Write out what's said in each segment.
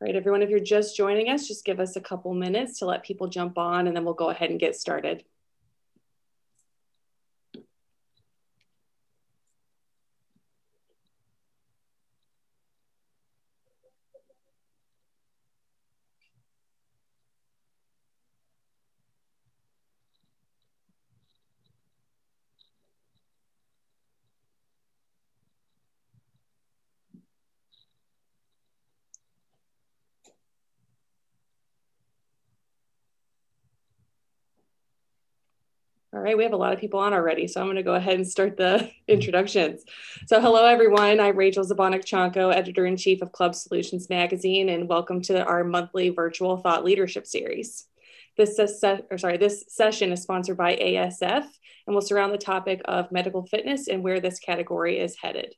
All right, everyone, if you're just joining us, just give us a couple minutes to let people jump on and then we'll go ahead and get started. All right, we have a lot of people on already, so I'm going to go ahead and start the mm-hmm. introductions. So, hello everyone. I'm Rachel Zabonik Chonko, editor in chief of Club Solutions Magazine, and welcome to our monthly virtual thought leadership series. This, se- or sorry, this session is sponsored by ASF and will surround the topic of medical fitness and where this category is headed.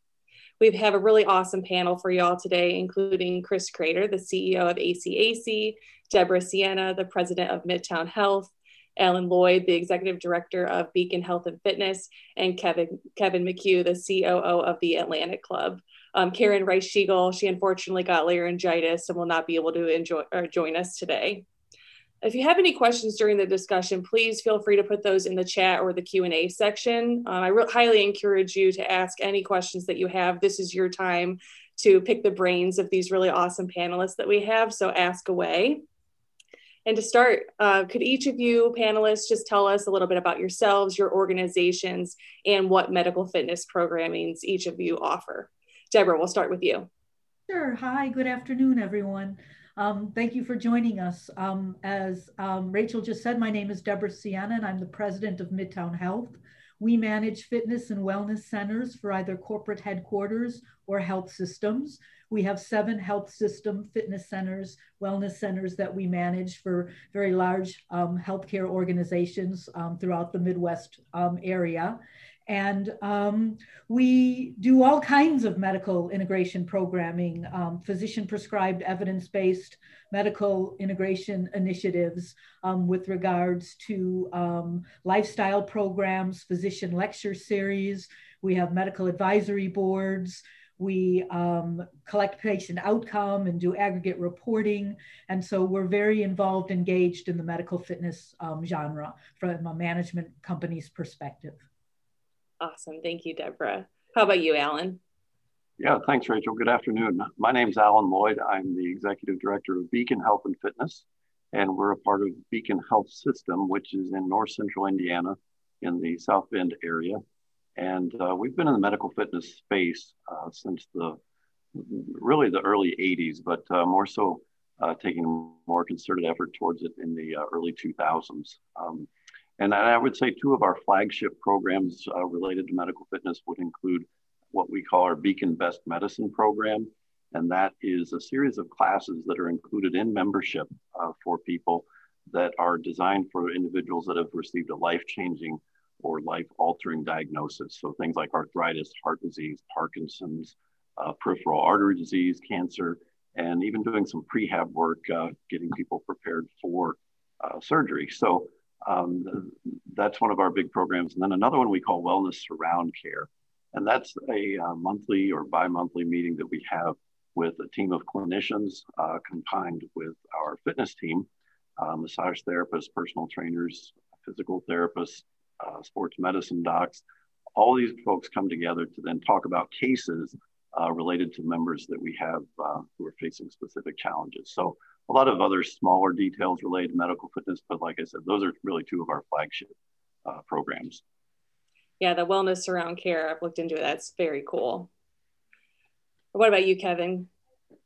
We have a really awesome panel for y'all today, including Chris Craytor, the CEO of ACAC, Deborah Sienna, the president of Midtown Health, Alan Lloyd, the executive director of Beacon Health and Fitness, and Kevin, Kevin McHugh, the COO of the Atlantic Club. Um, Karen Rice Shiegel, she unfortunately got laryngitis and will not be able to enjoy or join us today. If you have any questions during the discussion, please feel free to put those in the chat or the Q&A section. Um, I highly encourage you to ask any questions that you have. This is your time to pick the brains of these really awesome panelists that we have, so ask away. And to start, uh, could each of you panelists just tell us a little bit about yourselves, your organizations, and what medical fitness programmings each of you offer? Deborah, we'll start with you. Sure. Hi, good afternoon, everyone. Um, thank you for joining us. Um, as um, Rachel just said, my name is Deborah Sienna, and I'm the president of Midtown Health. We manage fitness and wellness centers for either corporate headquarters or health systems. We have seven health system fitness centers, wellness centers that we manage for very large um, healthcare organizations um, throughout the Midwest um, area. And um, we do all kinds of medical integration programming, um, physician prescribed evidence based medical integration initiatives um, with regards to um, lifestyle programs, physician lecture series. We have medical advisory boards. We um, collect patient outcome and do aggregate reporting. And so we're very involved, engaged in the medical fitness um, genre from a management company's perspective. Awesome. Thank you, Deborah. How about you, Alan? Yeah, thanks, Rachel. Good afternoon. My name is Alan Lloyd. I'm the executive director of Beacon Health and Fitness, and we're a part of Beacon Health System, which is in north central Indiana in the South Bend area. And uh, we've been in the medical fitness space uh, since the really the early 80s, but uh, more so uh, taking a more concerted effort towards it in the uh, early 2000s. Um, and I would say two of our flagship programs uh, related to medical fitness would include what we call our Beacon Best Medicine program. And that is a series of classes that are included in membership for people that are designed for individuals that have received a life changing or life altering diagnosis. So things like arthritis, heart disease, Parkinson's, uh, peripheral artery disease, cancer, and even doing some prehab work, uh, getting people prepared for uh, surgery. So um, that's one of our big programs. And then another one we call Wellness Surround Care. And that's a uh, monthly or bi monthly meeting that we have with a team of clinicians uh, combined with our fitness team, uh, massage therapists, personal trainers, physical therapists, uh, sports medicine docs. All these folks come together to then talk about cases uh, related to members that we have uh, who are facing specific challenges. So, a lot of other smaller details related to medical fitness, but like I said, those are really two of our flagship programs yeah, the wellness surround care, I've looked into it. That's very cool. What about you, Kevin?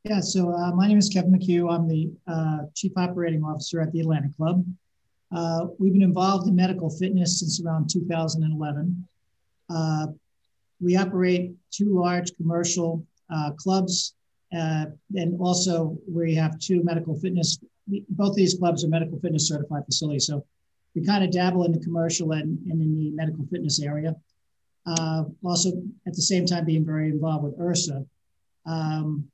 Yeah, so uh, my name is Kevin McHugh. I'm the uh, Chief Operating Officer at the Atlantic Club. Uh, we've been involved in medical fitness since around 2011. Uh, we operate two large commercial uh, clubs, uh, and also we have two medical fitness. Both of these clubs are medical fitness certified facilities. So we kind of dabble in the commercial and, and in the medical fitness area. Uh, also, at the same time, being very involved with IHRSA. Um,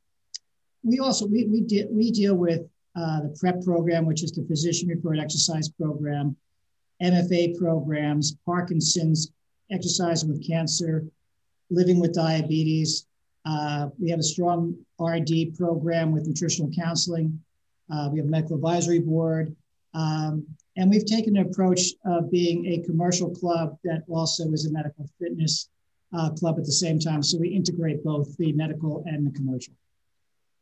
we also we we, de- we deal with uh, the PrEP program, which is the physician referred exercise program, MFA programs, Parkinson's, exercise with cancer, living with diabetes, Uh, we have a strong R&D program with nutritional counseling. Uh, we have a medical advisory board. Um, and we've taken an approach of being a commercial club that also is a medical fitness uh, club at the same time. So we integrate both the medical and the commercial.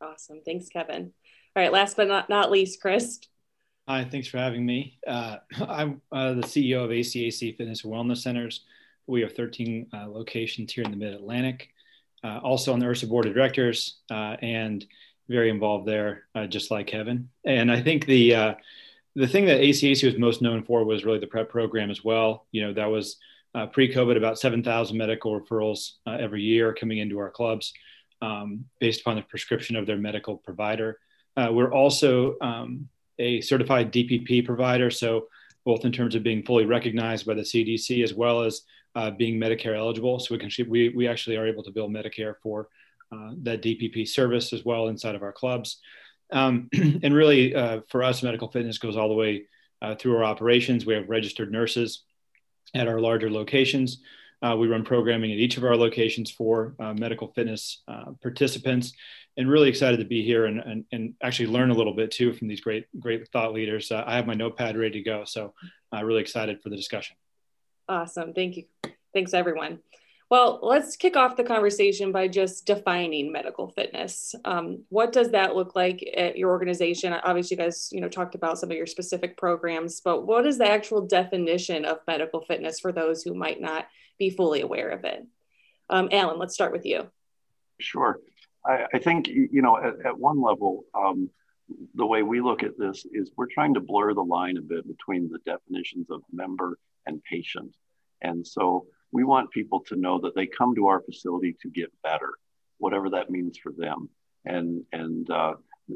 Awesome. Thanks, Kevin. All right. Last but not, not least, Chris. Hi, thanks for having me. Uh, I'm uh, the CEO of ACAC Fitness and Wellness Centers. We have 13 uh, locations here in the Mid Atlantic. Uh, also on the IHRSA board of directors uh, and very involved there, uh, just like Kevin. And I think the the thing that ACAC was most known for was really the prep program as well. You know, that was pre-COVID about 7,000 medical referrals every year coming into our clubs um, based upon the prescription of their medical provider. Uh, we're also um, a certified DPP provider, so both in terms of being fully recognized by the CDC as well as uh, being Medicare eligible. So we can we we actually are able to bill Medicare for uh, that DPP service as well inside of our clubs. Um, and really, uh, for us, medical fitness goes all the way uh, through our operations. We have registered nurses at our larger locations. Uh, we run programming at each of our locations for uh, medical fitness uh, participants, and really excited to be here and, and, and, actually learn a little bit too from these great great thought leaders. Uh, I have my notepad ready to go, so I'm really excited for the discussion. Awesome, thank you, thanks everyone. Well, let's kick off the conversation by just defining medical fitness. Um, what does that look like at your organization? Obviously, you guys, you know, talked about some of your specific programs, but what is the actual definition of medical fitness for those who might not be fully aware of it? Um, Alan, let's start with you. Sure. I, I think, you know, at, at one level, um, the way we look at this is we're trying to blur the line a bit between the definitions of member and patient. And so we want people to know that they come to our facility to get better, whatever that means for them. And, and uh,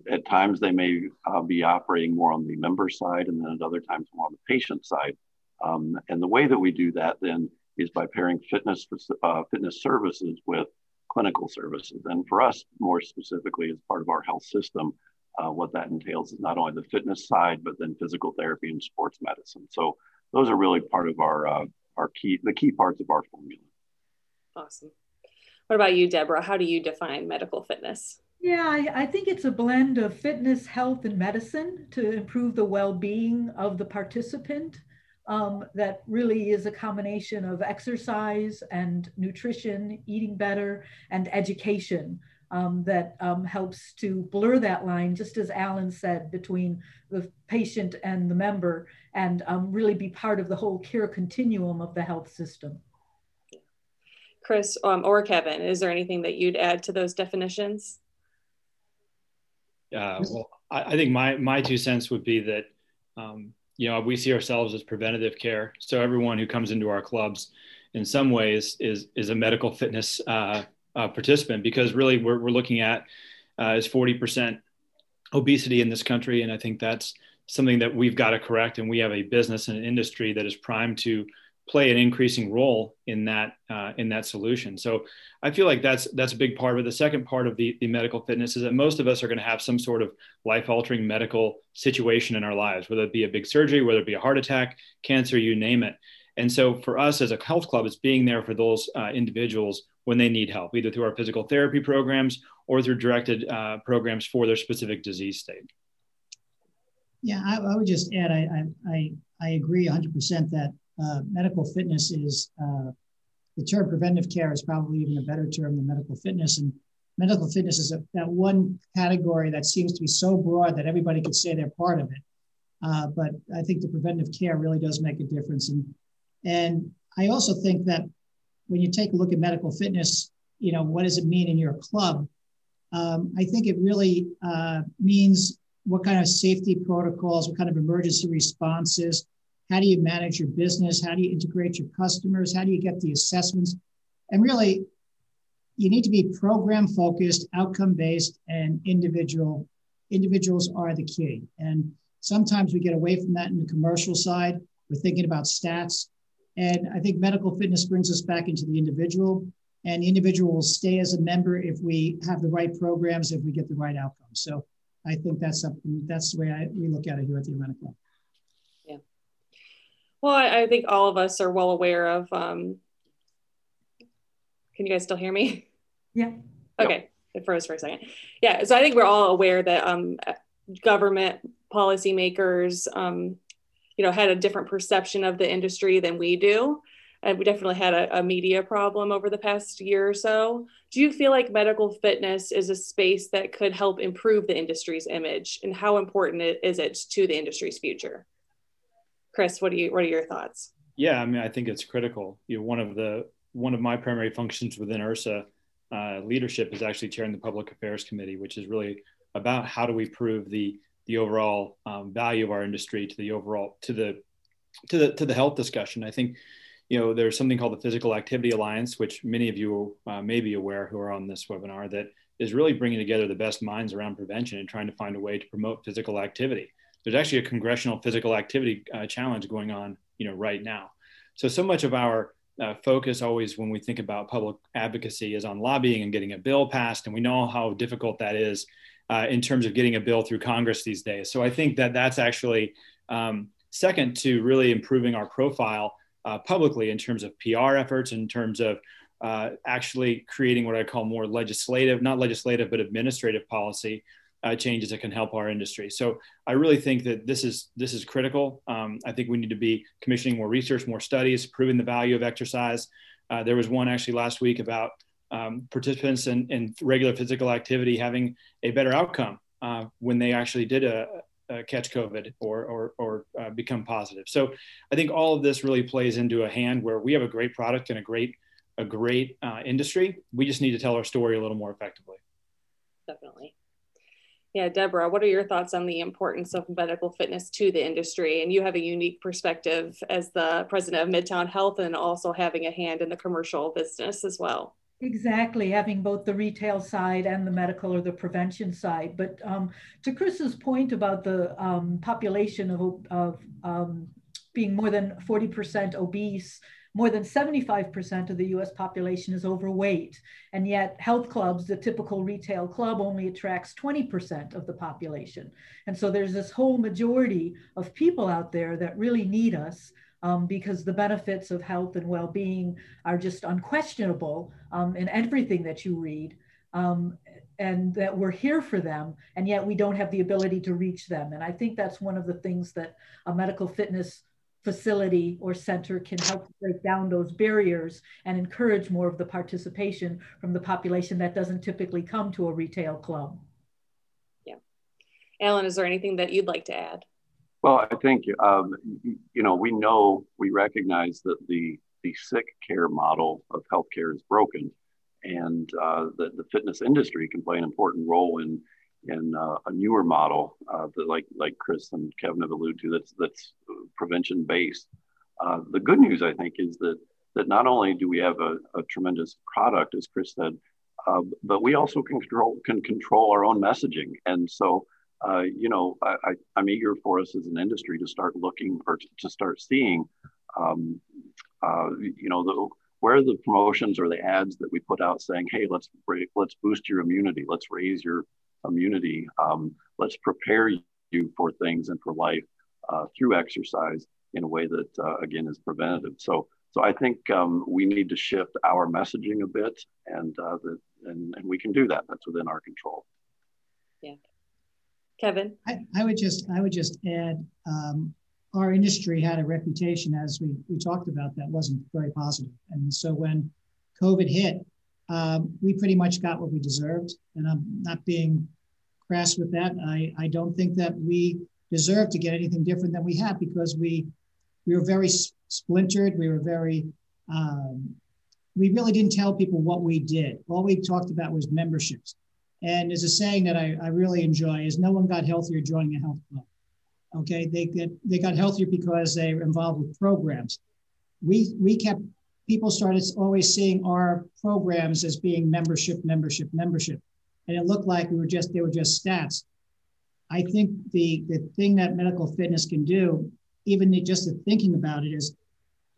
at times they may uh, be operating more on the member side and then at other times more on the patient side. Um, and the way that we do that then is by pairing fitness, uh, fitness services with clinical services. And for us, more specifically, as part of our health system, uh, what that entails is not only the fitness side, but then physical therapy and sports medicine. So those are really part of our uh, our key the key parts of our formula. Awesome. What about you, Deborah? How do you define medical fitness? Yeah, I, I, think it's a blend of fitness, health, and medicine to improve the well being of the participant. Um, that really is a combination of exercise and nutrition, eating better, and education um, that um, helps to blur that line, just as Alan said, between the patient and the member, and um, really be part of the whole care continuum of the health system. Chris um, or Kevin, is there anything that you'd add to those definitions? Uh, well, I, I, think my my two cents would be that um, you know we see ourselves as preventative care. So everyone who comes into our clubs, in some ways, is is a medical fitness uh, uh, participant because really we're, we're looking at uh, is 40% obesity in this country. And I think that's something that we've got to correct. And we have a business and an industry that is primed to play an increasing role in that uh, in that solution. So I feel like that's that's a big part of it. The second part of the, the medical fitness is that most of us are going to have some sort of life altering medical situation in our lives, whether it be a big surgery, whether it be a heart attack, cancer, you name it. And so for us as a health club, it's being there for those uh, individuals when they need help, either through our physical therapy programs or through directed uh, programs for their specific disease state. Yeah, I, I would just add, I, I, I agree 100% that uh, medical fitness is, uh, the term preventive care is probably even a better term than medical fitness. And medical fitness is a, that one category that seems to be so broad that everybody could say they're part of it. Uh, but I think the preventive care really does make a difference. And, and I also think that when you take a look at medical fitness, you know, what does it mean in your club? Um, I think it really uh, means what kind of safety protocols, what kind of emergency responses, how do you manage your business, how do you integrate your customers, how do you get the assessments, and really, you need to be program focused, outcome based, and individual. Individuals are the key, and sometimes we get away from that in the commercial side. We're thinking about stats, and I think medical fitness brings us back into the individual, and the individual will stay as a member if we have the right programs, if we get the right outcomes. So I think that's something, that's the way I, we look at it here at the Atlantic Club. Yeah. Well, I, I think all of us are well aware of. Um, can you guys still hear me? Yeah. Okay, yep. it froze for a second. Yeah, so I think we're all aware that um, government policymakers, um, you know, had a different perception of the industry than we do. And we definitely had a, a, media problem over the past year or so. Do you feel like medical fitness is a space that could help improve the industry's image, and how important is it to the industry's future? Chris, what do you what are your thoughts? Yeah, I mean, I think it's critical. You know, one of the one of my primary functions within IHRSA uh, leadership is actually chairing the public affairs committee, which is really about how do we prove the the overall um, value of our industry to the overall to the to the to the health discussion. I think you know there's something called the Physical Activity Alliance, which many of you uh, may be aware who are on this webinar that is really bringing together the best minds around prevention and trying to find a way to promote physical activity. There's actually a congressional physical activity uh, challenge going on, you know, right now. So so much of our uh, focus always when we think about public advocacy is on lobbying and getting a bill passed, and we know how difficult that is uh, in terms of getting a bill through Congress these days. So I think that that's actually um, second to really improving our profile uh, publicly in terms of PR efforts, in terms of uh, actually creating what I call more legislative, not legislative, but administrative policy uh, changes that can help our industry. So I really think that this is this is critical. Um, I think we need to be commissioning more research, more studies, proving the value of exercise. Uh, there was one actually last week about um, participants in, in, regular physical activity having a better outcome uh, when they actually did a, a catch COVID or, or, or uh, become positive. So I think all of this really plays into a hand where we have a great product and a great, a great uh, industry. We just need to tell our story a little more effectively. Definitely. Yeah, Deborah, what are your thoughts on the importance of medical fitness to the industry? And you have a unique perspective as the president of Midtown Health and also having a hand in the commercial business as well. Exactly, having both the retail side and the medical or the prevention side. But um, to Chris's point about the um, population of, of um, being more than 40% obese, more than 75% of the US population is overweight. And yet, health clubs, the typical retail club, only attracts 20% of the population. And so there's this whole majority of people out there that really need us um, because the benefits of health and well-being are just unquestionable um, in everything that you read um, and that we're here for them and yet we don't have the ability to reach them and i think that's one of the things that a medical fitness facility or center can help break down those barriers and encourage more of the participation from the population that doesn't typically come to a retail club. Yeah. Alan is there anything that you'd like to add? Well, I think um, you know we know we recognize that the the sick care model of healthcare is broken, and uh, the the fitness industry can play an important role in in uh, a newer model uh, that like like Chris and Kevin have alluded to that's that's prevention based. Uh, the good news I think is that that not only do we have a, a tremendous product as Chris said, uh, but we also can control can control our own messaging, and so uh, you know, I, am eager for us as an industry to start looking or to, to start seeing, um, uh, you know, the, where are the promotions or the ads that we put out saying, hey, let's let's boost your immunity, let's raise your immunity, um, let's prepare you for things and for life uh, through exercise in a way that uh, again is preventative. So, so I think um, we need to shift our messaging a bit, and uh, the, and and we can do that. That's within our control. Yeah. Kevin? I, I would just I would just add um, our industry had a reputation as we, we talked about that wasn't very positive. And so when COVID hit, um, we pretty much got what we deserved. And I'm not being crass with that. I, I don't think that we deserve to get anything different than we have because we we were very splintered. We were very um, we really didn't tell people what we did. All we talked about was memberships. And there's a saying that I, I really enjoy is no one got healthier joining a health club. Okay, they get they got healthier because they were involved with programs. We we kept people started always seeing our programs as being membership, membership, membership, and it looked like we were just they were just stats. I think the the thing that medical fitness can do, even just thinking about it, is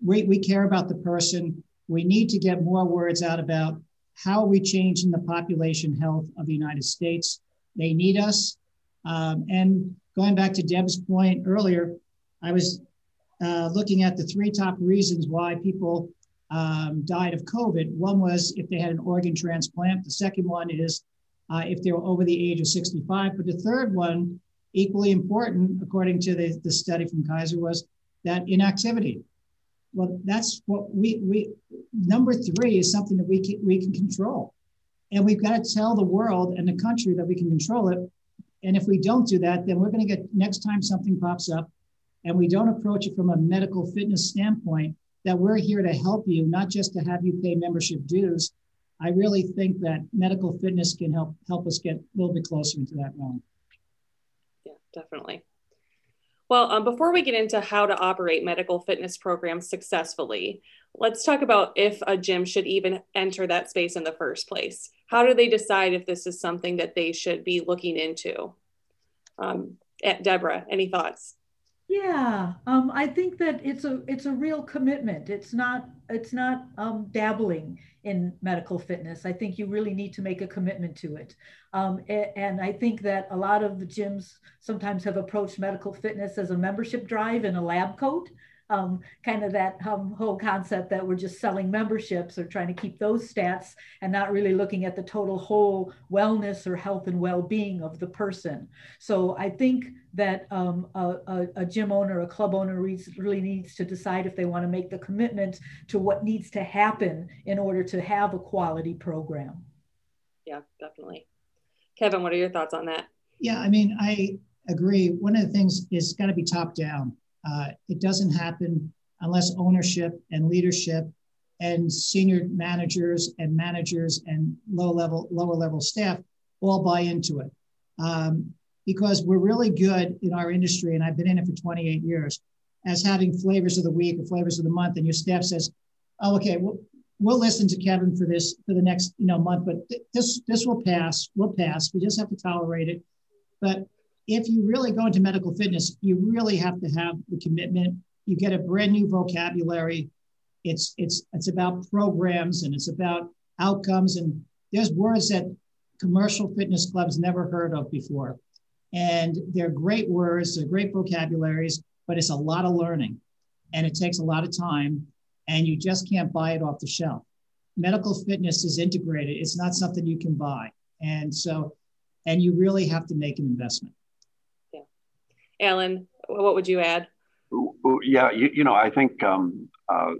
we we care about the person. We need to get more words out about how are we changing the population health of the United States? They need us. Um, and going back to Deb's point earlier, I was uh, looking at the three top reasons why people um, died of COVID. One was if they had an organ transplant. The second one is uh, if they were over the age of 65. But the third one, equally important, according to the, the study from Kaiser, was that inactivity. Well, that's what we, we number three is something that we can, we can control. And we've got to tell the world and the country that we can control it. And if we don't do that, then we're going to get next time something pops up and we don't approach it from a medical fitness standpoint, that we're here to help you, not just to have you pay membership dues. I really think that medical fitness can help help us get a little bit closer into that realm. Yeah, definitely. Well, um, before we get into how to operate medical fitness programs successfully, let's talk about if a gym should even enter that space in the first place. How do they decide if this is something that they should be looking into? Um, eh, Deborah, any thoughts? Yeah, um, I think that it's a it's a real commitment. It's not it's not um, dabbling in medical fitness. I think you really need to make a commitment to it. Um, and I think that a lot of the gyms sometimes have approached medical fitness as a membership drive in a lab coat um, kind of that um, whole concept that we're just selling memberships or trying to keep those stats and not really looking at the total whole wellness or health and well-being of the person. So I think that um, a, a, a, gym owner, a club owner really needs to decide if they want to make the commitment to what needs to happen in order to have a quality program. Yeah, definitely. Kevin, what are your thoughts on that? Yeah, I mean, I agree. One of the things is got to be top down. Uh, it doesn't happen unless ownership and leadership and senior managers and managers and low level, lower level staff all buy into it. Um, because we're really good in our industry, and I've been in it for 28 years, as having flavors of the week or flavors of the month, and your staff says, "Oh, okay, we'll, we'll listen to Kevin for this for the next you know month, but th- this this will pass. We'll pass. We just have to tolerate it." But if you really go into medical fitness, you really have to have the commitment. You get a brand new vocabulary. It's it's it's about programs and it's about outcomes and there's words that commercial fitness clubs never heard of before. And they're great words, they're great vocabularies, but it's a lot of learning and it takes a lot of time and you just can't buy it off the shelf. Medical fitness is integrated. It's not something you can buy. And so and you really have to make an investment. Alan, what would you add? Yeah, you, you know, I think um, uh,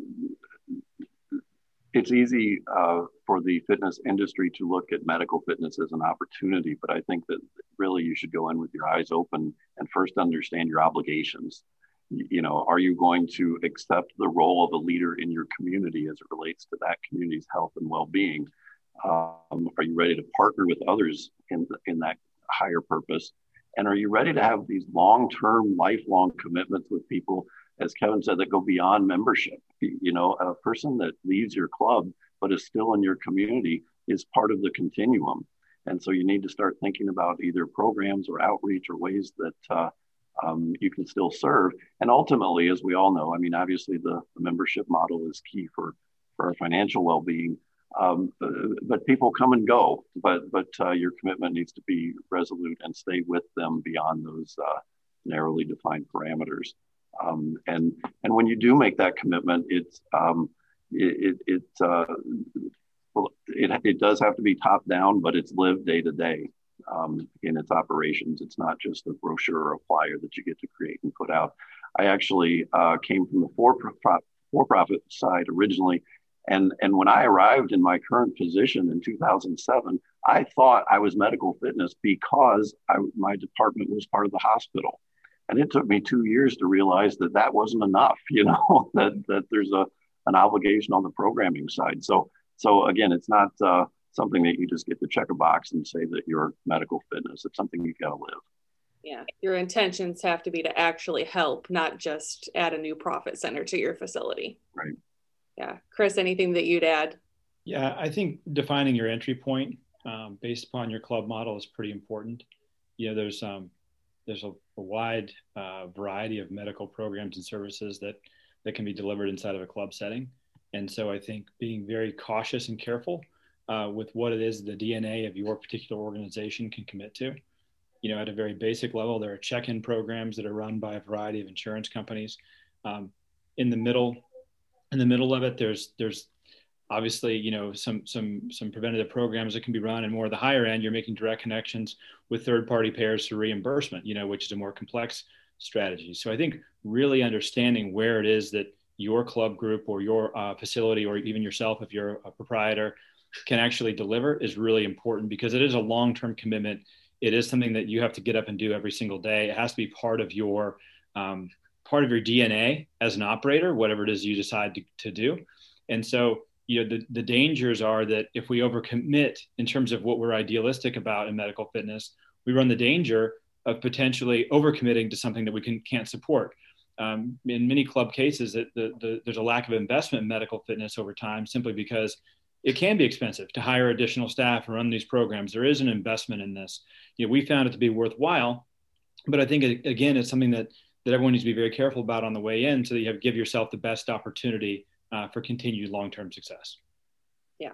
it's easy uh, for the fitness industry to look at medical fitness as an opportunity, but I think that really you should go in with your eyes open and first understand your obligations. You know, are you going to accept the role of a leader in your community as it relates to that community's health and well-being? Um, are you ready to partner with others in in that higher purpose? And are you ready to have these long term, lifelong commitments with people, as Kevin said, that go beyond membership? You know, a person that leaves your club but is still in your community is part of the continuum. And so you need to start thinking about either programs or outreach or ways that uh, um, you can still serve. And ultimately, as we all know, I mean, obviously the, the membership model is key for, for our financial well being. Um, but people come and go. But but uh, your commitment needs to be resolute and stay with them beyond those uh, narrowly defined parameters. Um, and and when you do make that commitment, it's um, it it, it uh, well it, it does have to be top down, but it's lived day to day um, in its operations. It's not just a brochure or a flyer that you get to create and put out. I actually uh, came from the for for profit side originally and, and when I arrived in my current position in 2007, I thought I was medical fitness because I, my department was part of the hospital. And it took me two years to realize that that wasn't enough, you know, that, that there's a, an obligation on the programming side. So, so again, it's not uh, something that you just get to check a box and say that you're medical fitness. It's something you've got to live. Yeah, your intentions have to be to actually help, not just add a new profit center to your facility. Right yeah. Chris anything that you'd add? Yeah i think defining your entry point um, based upon your club model is pretty important. You know there's um, there's a, a wide uh, variety of medical programs and services that that can be delivered inside of a club setting. And so i think being very cautious and careful uh, with what it is the dna of your particular organization can commit to. You know at a very basic level there are check-in programs that are run by a variety of insurance companies. Um, in the middle in the middle of it, there's there's obviously you know some some some preventative programs that can be run, and more of the higher end, you're making direct connections with third party payers for reimbursement. You know, which is a more complex strategy. So I think really understanding where it is that your club group or your uh, facility or even yourself, if you're a proprietor, can actually deliver is really important because it is a long term commitment. It is something that you have to get up and do every single day. It has to be part of your um, part of your DNA as an operator, whatever it is you decide to, to do. And so, you know, the, the dangers are that if we overcommit in terms of what we're idealistic about in medical fitness, we run the danger of potentially overcommitting to something that we can, can't support. Um, in many club cases, the, the, there's a lack of investment in medical fitness over time simply because it can be expensive to hire additional staff and run these programs. There is an investment in this. You know, we found it to be worthwhile, but I think again, it's something that that everyone needs to be very careful about on the way in, so that you have give yourself the best opportunity uh, for continued long-term success. Yeah.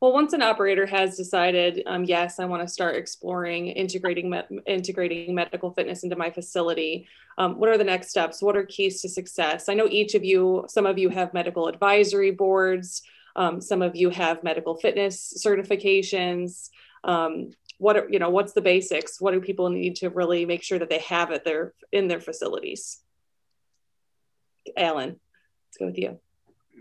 Well, once an operator has decided, um, yes, I want to start exploring integrating me- integrating medical fitness into my facility, um, what are the next steps? What are keys to success? I know each of you, some of you have medical advisory boards. Um, some of you have medical fitness certifications. Um, what are, you know, what's the basics? What do people need to really make sure that they have it there in their facilities? Alan, let's go with you.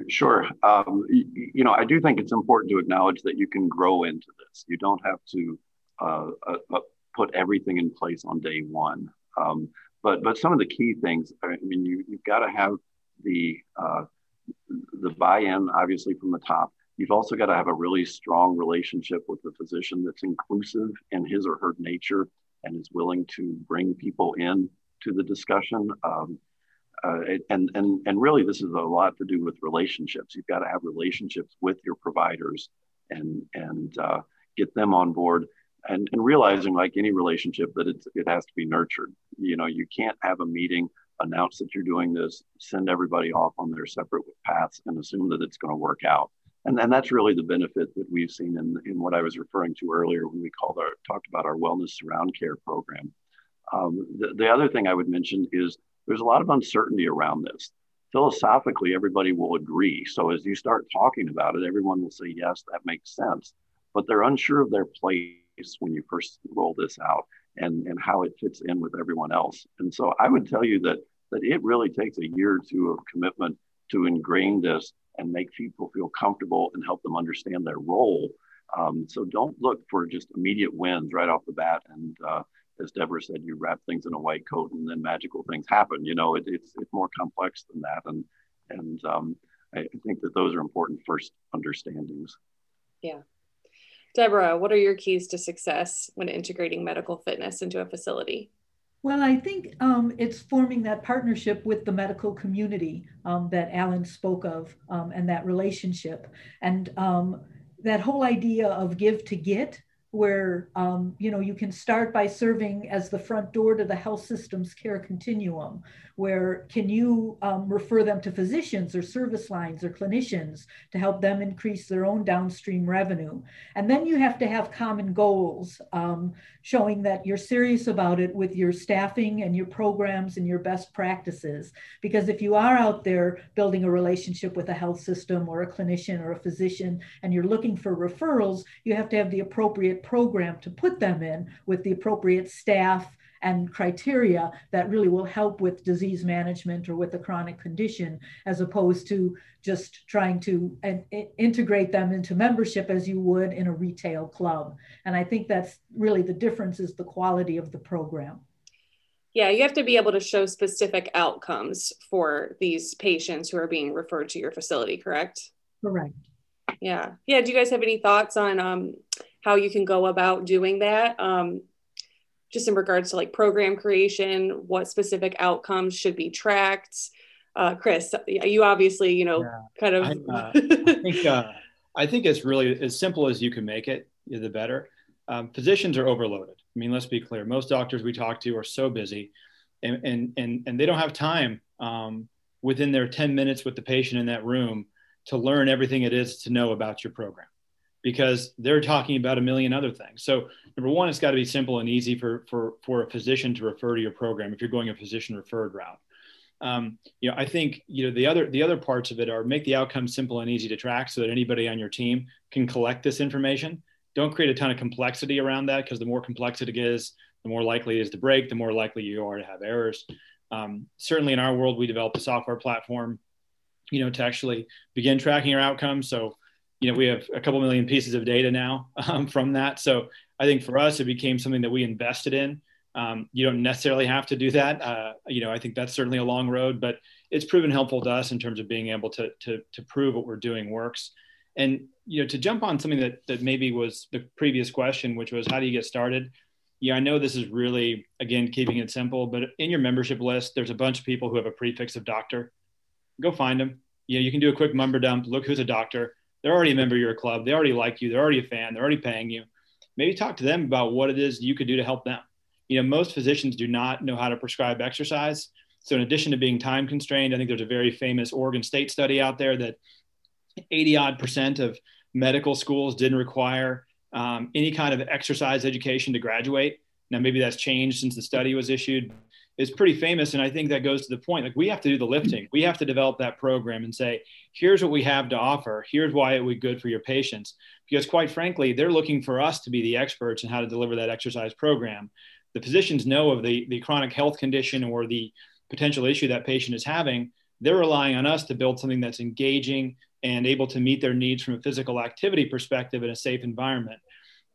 Sure. Um, you, you, know, I do think it's important to acknowledge that you can grow into this. You don't have to uh, uh, uh put everything in place on day one. Um, but but some of the key things, I mean, you, you've got to have the uh, the buy-in obviously from the top you've also got to have a really strong relationship with the physician that's inclusive in his or her nature and is willing to bring people in to the discussion um, uh, and and and really this is a lot to do with relationships you've got to have relationships with your providers and and uh, get them on board and, and realizing like any relationship that it's, it has to be nurtured you know you can't have a meeting announce that you're doing this, send everybody off on their separate paths, and assume that it's going to work out. And, and that's really the benefit that we've seen in, in what I was referring to earlier when we called our talked about our wellness surround care program. Um, the, the other thing I would mention is there's a lot of uncertainty around this. Philosophically, everybody will agree. So as you start talking about it, everyone will say, yes, that makes sense. But they're unsure of their place when you first roll this out and, and how it fits in with everyone else. And so I would tell you that, that it really takes a year or two of commitment to ingrain this and make people feel comfortable and help them understand their role. Um, so don't look for just immediate wins right off the bat. And uh, as Deborah said, you wrap things in a white coat and then magical things happen. You know, it, it's, it's more complex than that. And, and um, I think that those are important first understandings. Yeah. Deborah, what are your keys to success when integrating medical fitness into a facility? Well, I think um, it's forming that partnership with the medical community um, that Alan spoke of um, and that relationship. And um, that whole idea of give to get where um, you know you can start by serving as the front door to the health system's care continuum where can you um, refer them to physicians or service lines or clinicians to help them increase their own downstream revenue. And then you have to have common goals um, showing that you're serious about it with your staffing and your programs and your best practices. Because if you are out there building a relationship with a health system or a clinician or a physician and you're looking for referrals you have to have the appropriate program to put them in with the appropriate staff and criteria that really will help with disease management or with a chronic condition, as opposed to just trying to integrate them into membership as you would in a retail club. And I think that's really the difference is the quality of the program. Yeah, you have to be able to show specific outcomes for these patients who are being referred to your facility, correct? Correct. Yeah. Yeah. Do you guys have any thoughts on um, how you can go about doing that? Um, just in regards to like program creation, what specific outcomes should be tracked. Uh, Chris, you obviously, you know, yeah. kind of. I, uh, I think uh, I think it's really as simple as you can make it. The better. Um, physicians are overloaded. I mean, let's be clear. Most doctors we talk to are so busy, and and and, and they don't have time um, within their 10 minutes with the patient in that room to learn everything it is to know about your program because they're talking about a million other things. So number one, it's got to be simple and easy for, for, for a physician to refer to your program if you're going a physician referred route. Um, you know, I think you know the other the other parts of it are make the outcome simple and easy to track, so that anybody on your team can collect this information. Don't create a ton of complexity around that because the more complex it is, the more likely it is to break, the more likely you are to have errors. Um, certainly, in our world, we developed a software platform, you know, to actually begin tracking your outcomes. So, you know, we have a couple million pieces of data now um, from that. So, I think for us, it became something that we invested in um, you don't necessarily have to do that. Uh, you know, I think that's certainly a long road, but it's proven helpful to us in terms of being able to, to, to prove what we're doing works. And, you know, to jump on something that, that maybe was the previous question, which was how do you get started? Yeah, I know this is really, again, keeping it simple, but in your membership list, there's a bunch of people who have a prefix of doctor. Go find them. You know, you can do a quick member dump, look who's a doctor. They're already a member of your club. They already like you. They're already a fan. They're already paying you. Maybe talk to them about what it is you could do to help them you know, most physicians do not know how to prescribe exercise. So in addition to being time constrained, I think there's a very famous Oregon State study out there that 80 odd percent of medical schools didn't require um, any kind of exercise education to graduate. Now maybe that's changed since the study was issued. It's pretty famous, and I think that goes to the point. Like we have to do the lifting. We have to develop that program and say, here's what we have to offer. Here's why it would be good for your patients. Because quite frankly, they're looking for us to be the experts in how to deliver that exercise program the physicians know of the, the chronic health condition or the potential issue that patient is having, they're relying on us to build something that's engaging and able to meet their needs from a physical activity perspective in a safe environment.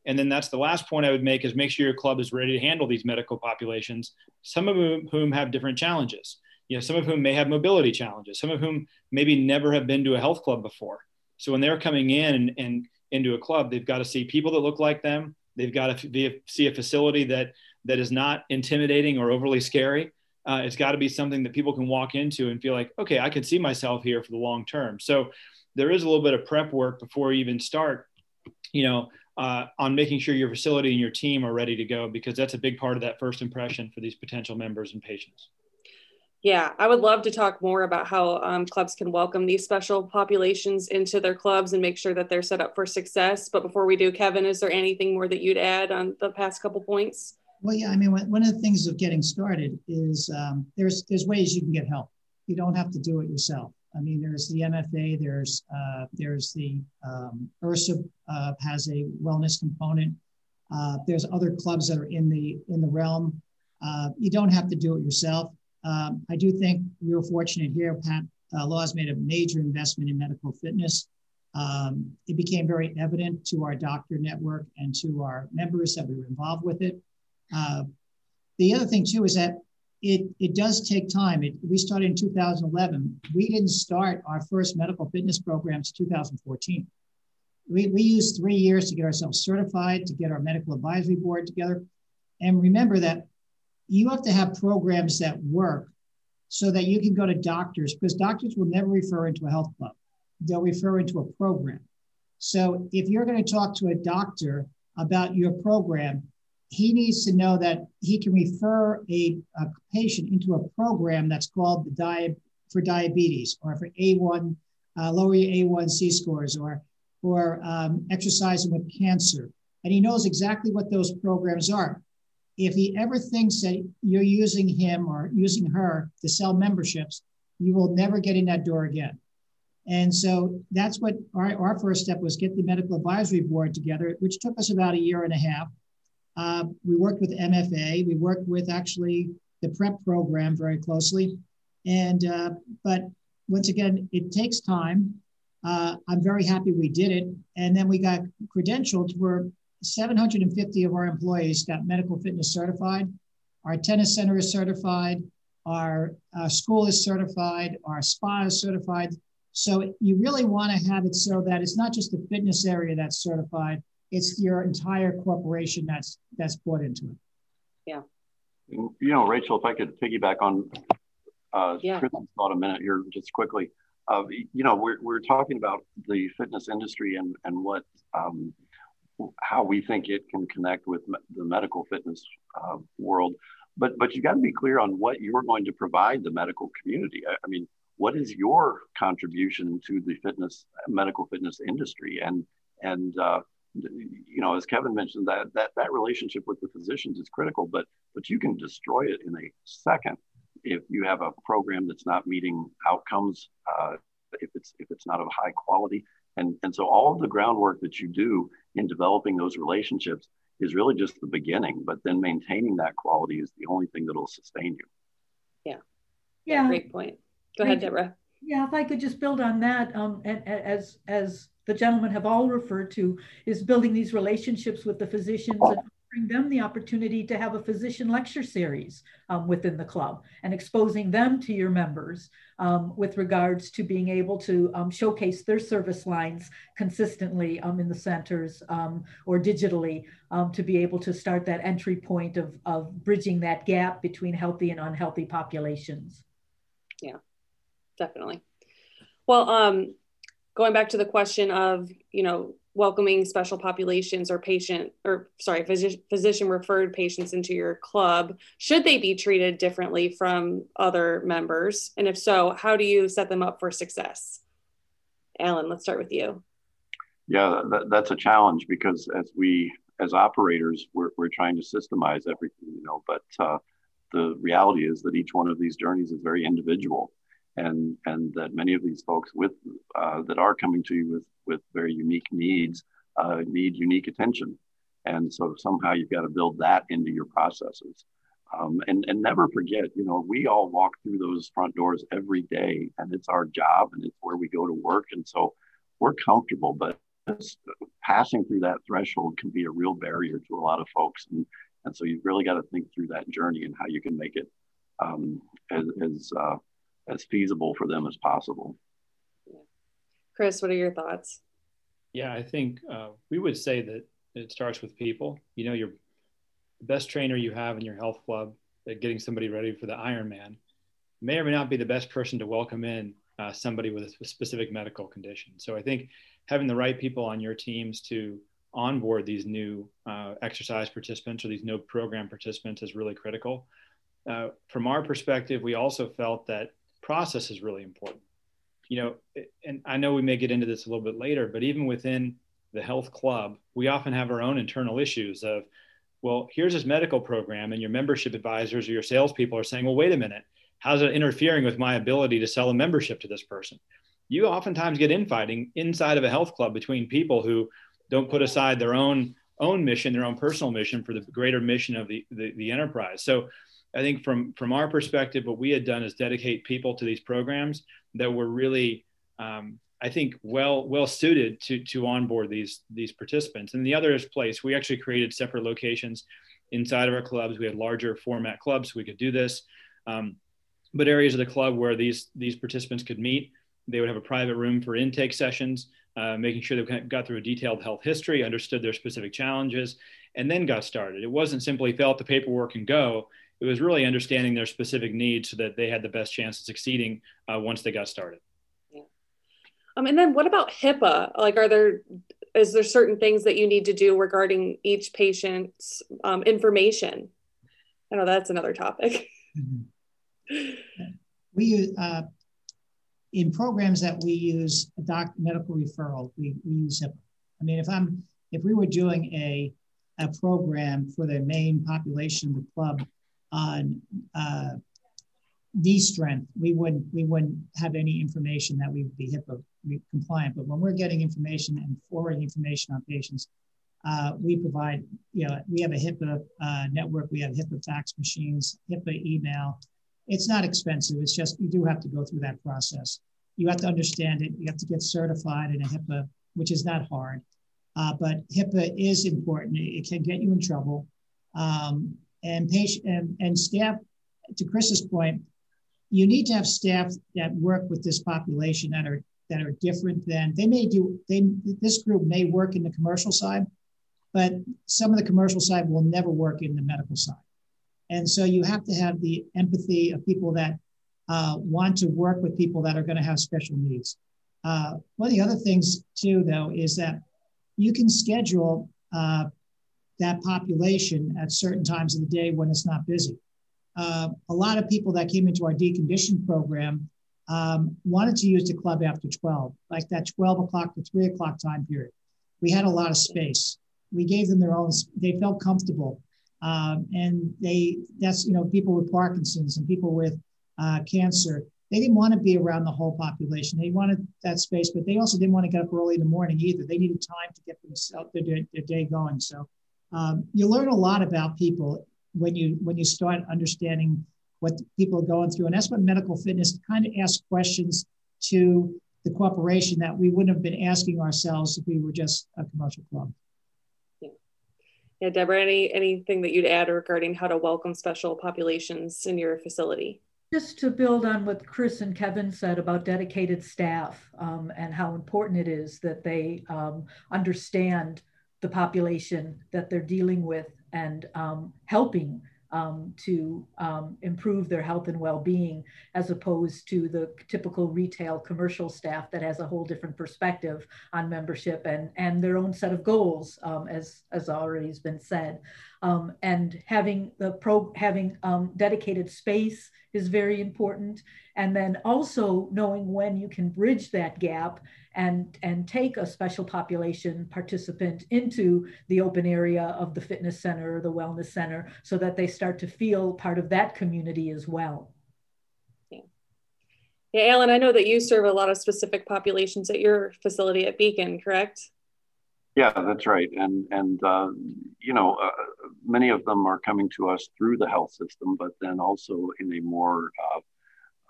And then that's the last point I would make is make sure your club is ready to handle these medical populations, some of whom have different challenges. You know, some of whom may have mobility challenges, some of whom maybe never have been to a health club before. So when they're coming in and, and into a club, they've got to see people that look like them. They've got to be, see a facility that that is not intimidating or overly scary. Uh, it's got to be something that people can walk into and feel like, okay, I can see myself here for the long term. So there is a little bit of prep work before you even start, you know, uh, on making sure your facility and your team are ready to go because that's a big part of that first impression for these potential members and patients. Yeah, I would love to talk more about how um, clubs can welcome these special populations into their clubs and make sure that they're set up for success. But before we do, Kevin, is there anything more that you'd add on the past couple points? Well, yeah, I mean, one of the things of getting started is um, there's there's ways you can get help. You don't have to do it yourself. I mean, there's the MFA, there's uh, there's the um, uh, has a wellness component. Uh, there's other clubs that are in the in the realm. Uh, you don't have to do it yourself. Um, I do think we were fortunate here. Pat uh, Laus made a major investment in medical fitness. Um, it became very evident to our doctor network and to our members that we were involved with it. Uh, the other thing too is that it, it does take time. It, we started in 2011. We didn't start our first medical fitness programs 2014. We, we used three years to get ourselves certified, to get our medical advisory board together. And remember that you have to have programs that work so that you can go to doctors because doctors will never refer into a health club. They'll refer into a program. So if you're going to talk to a doctor about your program, he needs to know that he can refer a, a patient into a program that's called the diet for diabetes or for A1, uh, lower your A1C scores or, or um, exercising with cancer. And he knows exactly what those programs are. If he ever thinks that you're using him or using her to sell memberships, you will never get in that door again. And so that's what our, our first step was get the medical advisory board together, which took us about a year and a half. Uh, we worked with MFA. We worked with actually the PrEP program very closely. And, uh, but once again, it takes time. Uh, I'm very happy we did it. And then we got credentialed where 750 of our employees got medical fitness certified. Our tennis center is certified. Our uh, school is certified. Our spa is certified. So you really want to have it so that it's not just the fitness area that's certified, it's your entire corporation that's that's bought into it. Yeah. You know, Rachel, if I could piggyback on uh, yeah. Kristen's thought a minute here, just quickly. Uh, you know, we're, we're talking about the fitness industry and and what um, how we think it can connect with me- the medical fitness uh, world. But but you got to be clear on what you're going to provide the medical community. I, I mean, what is your contribution to the fitness medical fitness industry? And and uh, you know, as Kevin mentioned, that that that relationship with the physicians is critical, but but you can destroy it in a second if you have a program that's not meeting outcomes, uh, if it's if it's not of high quality, and and so all of the groundwork that you do in developing those relationships is really just the beginning. But then maintaining that quality is the only thing that'll sustain you. Yeah. Yeah. Great point. Go ahead, Deborah. Yeah, if I could just build on that, um, and, and as as the gentlemen have all referred to, is building these relationships with the physicians and offering them the opportunity to have a physician lecture series um, within the club and exposing them to your members um, with regards to being able to um, showcase their service lines consistently um, in the centers um, or digitally um, to be able to start that entry point of, of bridging that gap between healthy and unhealthy populations. Yeah, definitely. Well, um, going back to the question of, you know, welcoming special populations or patient or sorry physician, physician referred patients into your club should they be treated differently from other members? And if so how do you set them up for success? Alan let's start with you. Yeah that, that's a challenge because as we as operators we're, we're trying to systemize everything you know but uh, the reality is that each one of these journeys is very individual and and that many of these folks with uh, that are coming to you with with very unique needs uh, need unique attention, and so somehow you've got to build that into your processes, um, and and never forget, you know, we all walk through those front doors every day, and it's our job, and it's where we go to work, and so we're comfortable, but passing through that threshold can be a real barrier to a lot of folks, and and so you've really got to think through that journey and how you can make it um, as, as uh, as feasible for them as possible. Chris, what are your thoughts? Yeah, I think uh, we would say that it starts with people. You know, your best trainer you have in your health club at getting somebody ready for the Ironman may or may not be the best person to welcome in uh, somebody with a specific medical condition. So I think having the right people on your teams to onboard these new uh, exercise participants or these new program participants is really critical. Uh, from our perspective, we also felt that process is really important. You know, and I know we may get into this a little bit later, but even within the health club, we often have our own internal issues of, well, here's this medical program, and your membership advisors or your salespeople are saying, well, wait a minute, how's it interfering with my ability to sell a membership to this person? You oftentimes get infighting inside of a health club between people who don't put aside their own own mission, their own personal mission for the greater mission of the, the, the enterprise. So I think from from our perspective, what we had done is dedicate people to these programs that were really, um, I think, well well suited to to onboard these these participants. And the other is place. We actually created separate locations inside of our clubs. We had larger format clubs, so we could do this. Um, but areas of the club where these these participants could meet, they would have a private room for intake sessions, uh, making sure they got through a detailed health history, understood their specific challenges, and then got started. It wasn't simply fill out the paperwork and go it was really understanding their specific needs so that they had the best chance of succeeding uh, once they got started. Yeah. Um, and then what about HIPAA? Like, are there is there certain things that you need to do regarding each patient's um, information? I know that's another topic. Mm-hmm. We use uh, in programs that we use a doc medical referral. We, we use HIPAA. I mean, if I'm if we were doing a a program for the main population of the club on uh, knee strength, we wouldn't we wouldn't have any information that we would be HIPAA compliant. But when we're getting information and forwarding information on patients, uh, we provide you know we have a HIPAA uh, network, we have HIPAA fax machines, HIPAA email. It's not expensive. It's just you do have to go through that process. You have to understand it. You have to get certified in a HIPAA, which is not hard. Uh, but HIPAA is important. It can get you in trouble. Um, and patient and, and staff to chris's point you need to have staff that work with this population that are that are different than they may do they this group may work in the commercial side but some of the commercial side will never work in the medical side. And so you have to have the empathy of people that uh, want to work with people that are going to have special needs. Uh, one of the other things too though is that you can schedule uh, that population at certain times of the day when it's not busy. Uh, a lot of people that came into our deconditioned program um, wanted to use the club after 12, like that 12 o'clock to 3 o'clock time period. We had a lot of space. We gave them their own, they felt comfortable. Um, and they, that's, you know, people with Parkinson's and people with uh, cancer, they didn't want to be around the whole population. They wanted that space, but they also didn't want to get up early in the morning either. They needed time to get themselves their, their day going. So um, you learn a lot about people when you when you start understanding what people are going through, and that's what medical fitness kind of asks questions to the corporation that we wouldn't have been asking ourselves if we were just a commercial club. Yeah, yeah Deborah, any anything that you'd add regarding how to welcome special populations in your facility? Just to build on what Chris and Kevin said about dedicated staff um, and how important it is that they um, understand the population that they're dealing with and um, helping um, to um, improve their health and well-being as opposed to the typical retail commercial staff that has a whole different perspective on membership and, and their own set of goals um, as, as already has been said. Um, and having the pro having um, dedicated space is very important and then also knowing when you can bridge that gap and, and take a special population participant into the open area of the fitness center or the wellness center so that they start to feel part of that community as well. Yeah, yeah Alan, I know that you serve a lot of specific populations at your facility at Beacon, correct? Yeah, that's right. And, and uh, you know, uh, many of them are coming to us through the health system, but then also in a more uh,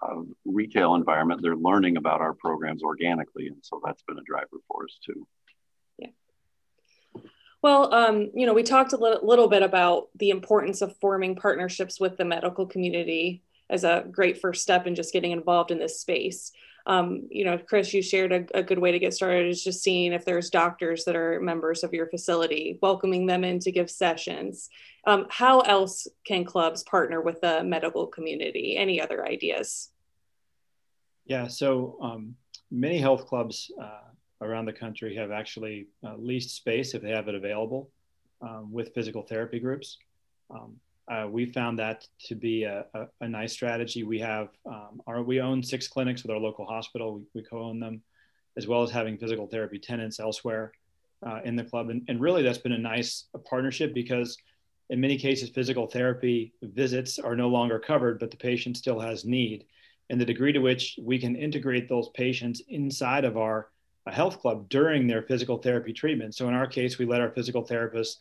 uh, retail environment, they're learning about our programs organically. And so that's been a driver for us too. Yeah. Well, um, you know, we talked a little, bit about the importance of forming partnerships with the medical community as a great first step in just getting involved in this space. Um, you know, Chris, you shared a, a, good way to get started is just seeing if there's doctors that are members of your facility, welcoming them in to give sessions. Um, how else can clubs partner with the medical community? Any other ideas? Yeah, so um, many health clubs uh, around the country have actually uh, leased space if they have it available um, with physical therapy groups. Um, uh, we found that to be a, a, a nice strategy. We have um, our, we own six clinics with our local hospital. We, we, co-own them, as well as having physical therapy tenants elsewhere uh, in the club. And, and really, that's been a nice partnership because in many cases, physical therapy visits are no longer covered, but the patient still has need and the degree to which we can integrate those patients inside of our health club during their physical therapy treatment. So in our case, we let our physical therapists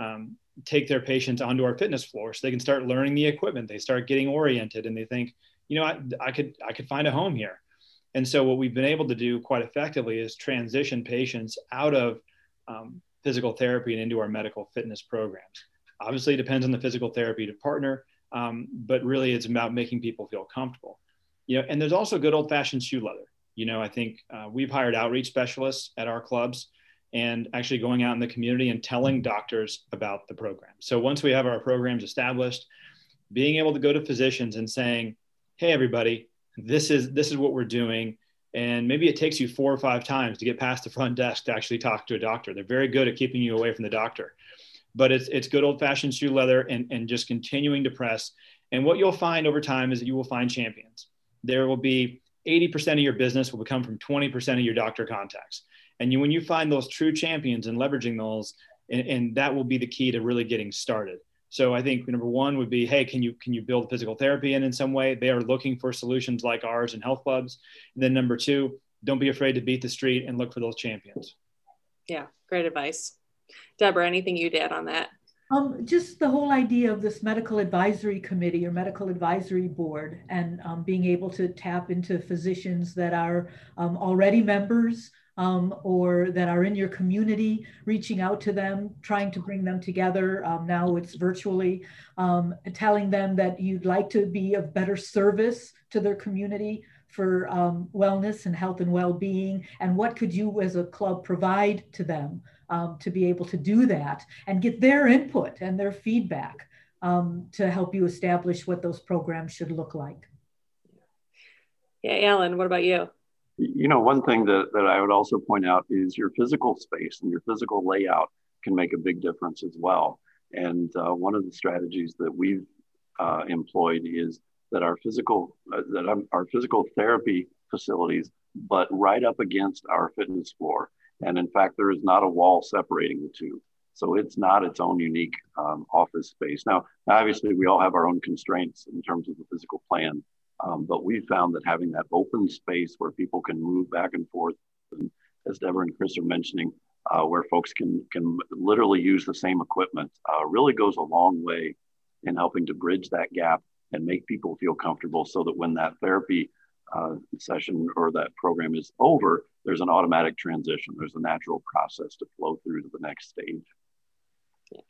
um, take their patients onto our fitness floor so they can start learning the equipment. They start getting oriented and they think, you know, I, I could I could find a home here. And so what we've been able to do quite effectively is transition patients out of um, physical therapy and into our medical fitness programs. Obviously, it depends on the physical therapy to partner, um, but really it's about making people feel comfortable you know, and there's also good old fashioned shoe leather. You know, I think uh, we've hired outreach specialists at our clubs and actually going out in the community and telling doctors about the program. So once we have our programs established, being able to go to physicians and saying, "Hey, everybody, this is this is what we're doing." And maybe it takes you four or five times to get past the front desk to actually talk to a doctor. They're very good at keeping you away from the doctor. But it's, it's good old fashioned shoe leather and, and just continuing to press. And what you'll find over time is that you will find champions there will be 80% of your business will come from 20% of your doctor contacts. And you, when you find those true champions and leveraging those, and, and, that will be the key to really getting started. So I think number one would be, hey, can you can you build physical therapy in in some way? They are looking for solutions like ours in health clubs. And then number two, don't be afraid to beat the street and look for those champions. Yeah, great advice. Deborah, anything you'd add on that? Um, just the whole idea of this medical advisory committee or medical advisory board and um, being able to tap into physicians that are um, already members um, or that are in your community, reaching out to them, trying to bring them together. Um, now it's virtually, um, telling them that you'd like to be of better service to their community for wellness and health and well-being, and what could you as a club provide to them um, to be able to do that and get their input and their feedback um, to help you establish what those programs should look like. Yeah, Alan, what about you? You know, one thing that, that I would also point out is your physical space and your physical layout can make a big difference as well. And uh, one of the strategies that we've uh, employed is that our physical uh, that our physical therapy facilities, but right up against our fitness floor, and in fact, there is not a wall separating the two. So it's not its own unique um, office space. Now, obviously, we all have our own constraints in terms of the physical plan, Um, but we found that having that open space where people can move back and forth, and as Deborah and Chris are mentioning, uh, where folks can can literally use the same equipment, uh, really goes a long way in helping to bridge that gap and make people feel comfortable, so that when that therapy uh, session or that program is over, there's an automatic transition. There's a natural process to flow through to the next stage. Yeah.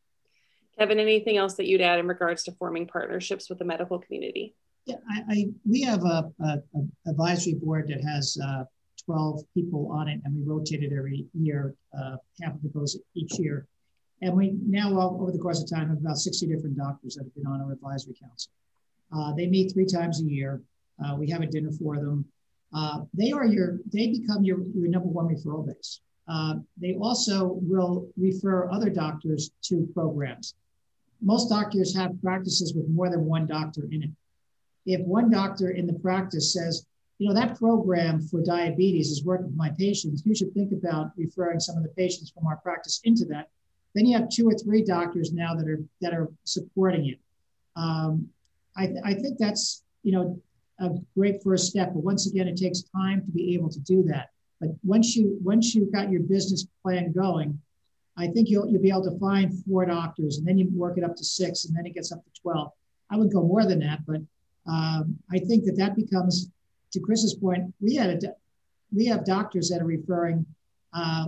Kevin, anything else that you'd add in regards to forming partnerships with the medical community? Yeah, I, I we have a, a, a, advisory board that has uh, 12 people on it, and we rotate it every year. Uh, half of it goes each year. And we now, over the course of time, have about 60 different doctors that have been on our advisory council. Uh, they meet three times a year. Uh, we have a dinner for them. Uh, they are your, they become your, your number one referral base. Uh, they also will refer other doctors to programs most doctors have practices with more than one doctor in it. If one doctor in the practice says, you know, that program for diabetes is working with my patients, you should think about referring some of the patients from our practice into that. Then you have two or three doctors now that are that are supporting it. Um, I, th- I think that's you know a great first step, but once again, it takes time to be able to do that. But once you once you've got your business plan going, I think you'll you'll be able to find four doctors, and then you work it up to six, and then it gets up to twelve. I would go more than that, but um, I think that that becomes, to Chris's point, we had a we have doctors that are referring. Uh,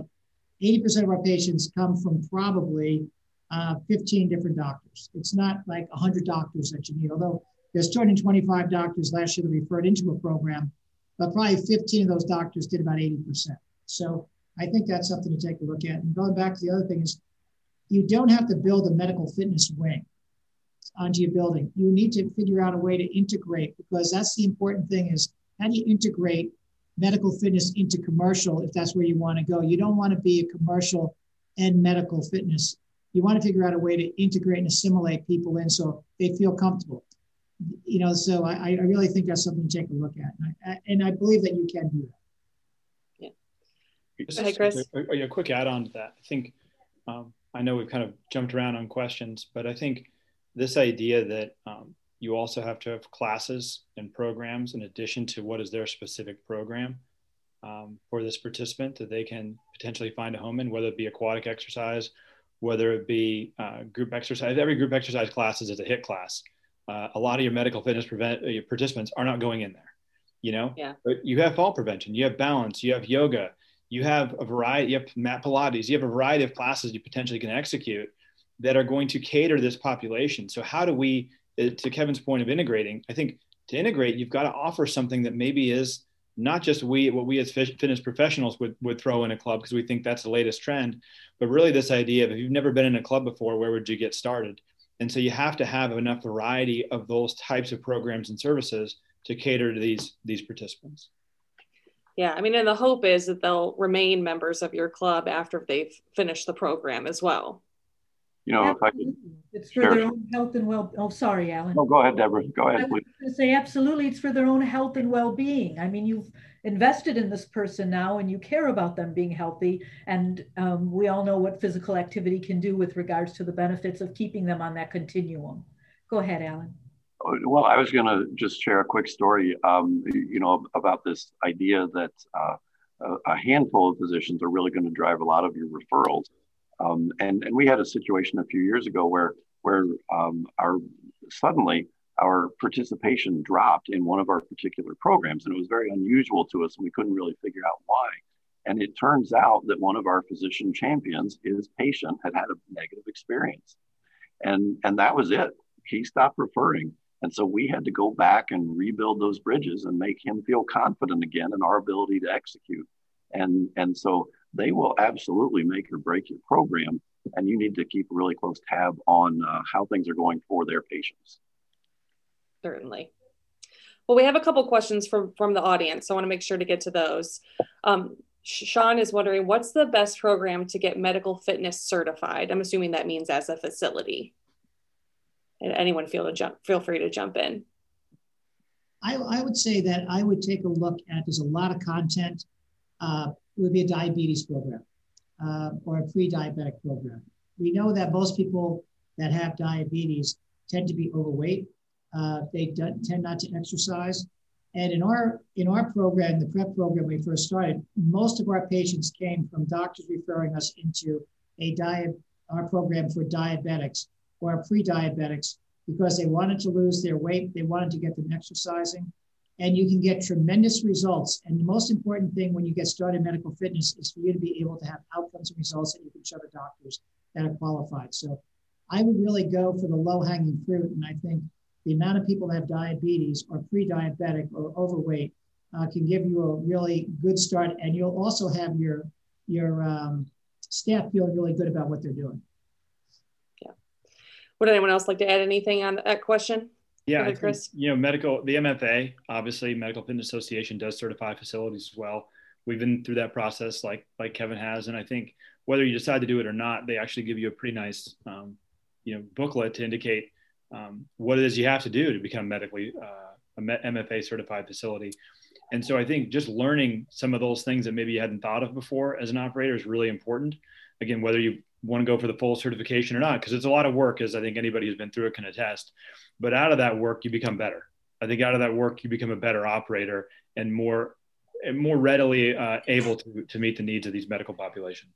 80% of our patients come from probably uh, 15 different doctors. It's not like 100 doctors that you need, although there's 225 doctors last year that referred into a program, but probably 15 of those doctors did about 80%. So I think that's something to take a look at. And going back to the other thing is, you don't have to build a medical fitness wing onto your building. You need to figure out a way to integrate because that's the important thing is how do you integrate medical fitness into commercial if that's where you want to go. You don't want to be a commercial and medical fitness. You want to figure out a way to integrate and assimilate people in so they feel comfortable. You know, so I, I really think that's something to take a look at. And I, and I believe that you can do that. Yeah. Hey, Chris. A, a, a, quick add on to that. I think um, I know we've kind of jumped around on questions, but I think this idea that um, you also have to have classes and programs in addition to what is their specific program um, for this participant that they can potentially find a home in, whether it be aquatic exercise, whether it be uh, group exercise. Every group exercise class is a HIIT class. Uh, a lot of your medical fitness prevent, uh, participants are not going in there, you know. Yeah. But you have fall prevention, you have balance, you have yoga, you have a variety, you have mat Pilates, you have a variety of classes you potentially can execute that are going to cater this population. So how do we, uh, to Kevin's point of integrating, I think to integrate, you've got to offer something that maybe is not just we, what we as fitness professionals would, would throw in a club because we think that's the latest trend, but really this idea of if you've never been in a club before, where would you get started? And so you have to have enough variety of those types of programs and services to cater to these, these participants. Yeah, I mean, and the hope is that they'll remain members of your club after they've finished the program as well. You know, if I could, it's for their own health and well. Oh, sorry, Alan. No, go ahead, Deborah. Go ahead, please. I was going to say absolutely, it's for their own health and well-being. I mean, you've invested in this person now, and you care about them being healthy. And um, we all know what physical activity can do with regards to the benefits of keeping them on that continuum. Go ahead, Alan. Well, I was going to just share a quick story, um, you know, about this idea that uh, a handful of physicians are really going to drive a lot of your referrals. Um, and, and we had a situation a few years ago where, where um, our suddenly our participation dropped in one of our particular programs. And it was very unusual to us, and we couldn't really figure out why. And it turns out that one of our physician champions, his patient, had had a negative experience. And, and that was it. He stopped referring. And so we had to go back and rebuild those bridges and make him feel confident again in our ability to execute. And, and so they will absolutely make or break your program. And you need to keep a really close tab on uh, how things are going for their patients. Certainly. Well, we have a couple questions from, from the audience. So I want to make sure to get to those. Um, Sean is wondering what's the best program to get medical fitness certified? I'm assuming that means as a facility and anyone feel to jump feel free to jump in I, I would say that I would take a look at there's a lot of content. Uh, it would be a diabetes program uh, or a pre-diabetic program. We know that most people that have diabetes tend to be overweight. Uh, they tend not to exercise. And in our in our program, the prep program we first started, most of our patients came from doctors referring us into a diet our program for diabetics or pre-diabetics because they wanted to lose their weight, they wanted to get them exercising, and you can get tremendous results. And the most important thing when you get started in medical fitness is for you to be able to have outcomes and results that you can show the doctors that are qualified. So I would really go for the low-hanging fruit, and I think the amount of people that have diabetes or pre-diabetic or overweight uh, can give you a really good start, and you'll also have your your um, staff feeling really good about what they're doing. Yeah. Would anyone else like to add anything on that question? Yeah, ahead, Chris. Think, you know, medical, the MFA, obviously, Medical Fitness Association does certify facilities as well. We've been through that process, like like Kevin has, and I think whether you decide to do it or not, they actually give you a pretty nice, um, you know, booklet to indicate um, what it is you have to do to become medically uh, a MFA certified facility. And so I think just learning some of those things that maybe you hadn't thought of before as an operator is really important. Again, whether you want to go for the full certification or not, because it's a lot of work, as I think anybody who's been through it can attest. But out of that work, you become better. I think out of that work, you become a better operator and more and more readily uh, able to, to meet the needs of these medical populations.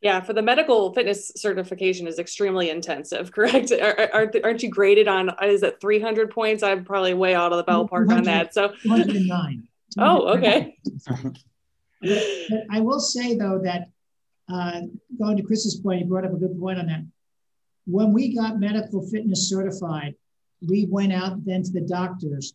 Yeah, for the medical fitness certification is extremely intensive, correct? Aren't, aren't you graded on, is it 300 points? I'm probably way out of the ballpark on that. So 209. Oh, okay. I will say though that uh, going to Chris's point, he brought up a good point on that. When we got medical fitness certified, we went out then to the doctors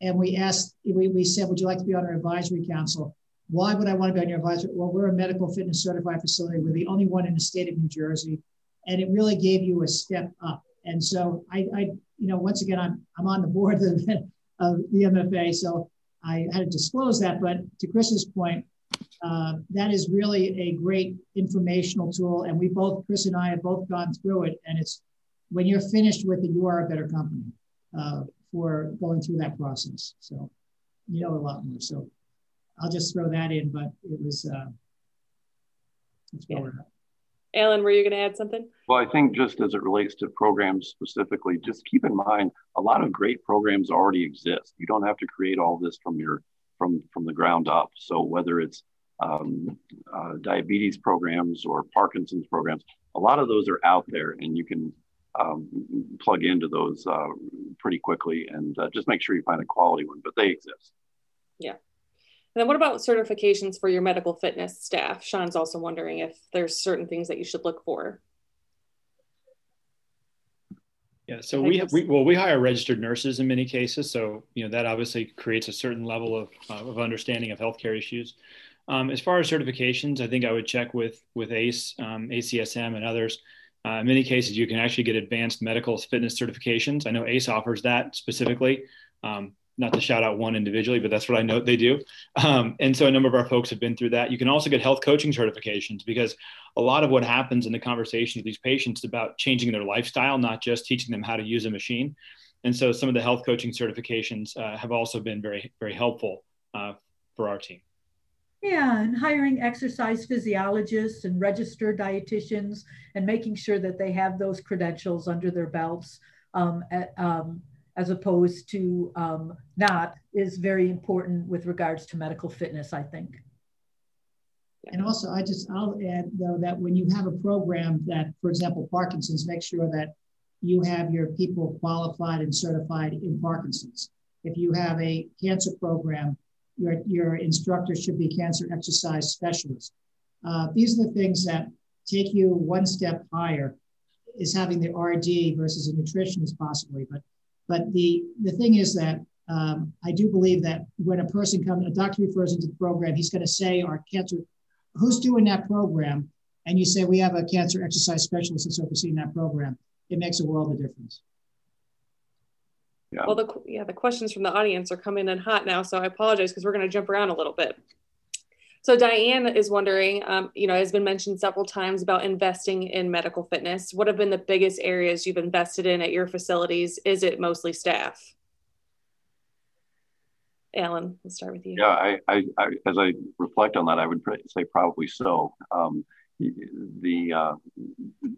and we asked, we, we said, would you like to be on our advisory council? Why would I want to be on your advisory? Well, we're a medical fitness certified facility. We're the only one in the state of New Jersey. And it really gave you a step up. And so I, I you know, once again, I'm, I'm on the board of, of the MFA. So I had to disclose that. But to Chris's point, uh, that is really a great informational tool. And we both, Chris and I have both gone through it. And it's when you're finished with it, you are a better company uh, for going through that process. So you know a lot more. So I'll just throw that in, but it was, uh, yeah. Alan, were you going to add something? Well, I think just as it relates to programs specifically, just keep in mind a lot of great programs already exist. You don't have to create all this from your from from the ground up. So whether it's um, uh, diabetes programs or Parkinson's programs, a lot of those are out there, and you can um, plug into those uh, pretty quickly and uh, just make sure you find a quality one. But they exist. Yeah. And then what about certifications for your medical fitness staff? Sean's also wondering if there's certain things that you should look for. Yeah, so we, we well we hire registered nurses in many cases, so you know that obviously creates a certain level of, uh, of understanding of healthcare issues. Um, as far as certifications, I think I would check with with ACE, um, ACSM, and others. Uh, in many cases, you can actually get advanced medical fitness certifications. I know ACE offers that specifically. Um, not to shout out one individually, but that's what I know they do. Um, and so a number of our folks have been through that. You can also get health coaching certifications because a lot of what happens in the conversations with these patients about changing their lifestyle, not just teaching them how to use a machine. And so some of the health coaching certifications uh, have also been very, very helpful uh, for our team. Yeah, and hiring exercise physiologists and registered dietitians and making sure that they have those credentials under their belts um, at, um, as opposed to um, not is very important with regards to medical fitness, I think. And also, I just, I'll add though that when you have a program that, for example, Parkinson's, make sure that you have your people qualified and certified in Parkinson's. If you have a cancer program, your, your instructor should be cancer exercise specialist. Uh, these are the things that take you one step higher is having the RD versus a nutritionist possibly, but but the, the thing is that um, I do believe that when a person comes, a doctor refers into the program, he's going to say, our cancer, who's doing that program? And you say, we have a cancer exercise specialist that's overseeing that program. It makes a world of difference. Yeah. Well, the, yeah, the questions from the audience are coming in hot now, so I apologize because we're going to jump around a little bit. So Diane is wondering, um, you know, has been mentioned several times about investing in medical fitness. What have been the biggest areas you've invested in at your facilities? Is it mostly staff? Alan, let's start with you. Yeah, I, I, I as I reflect on that, I would say probably so. Um, the uh,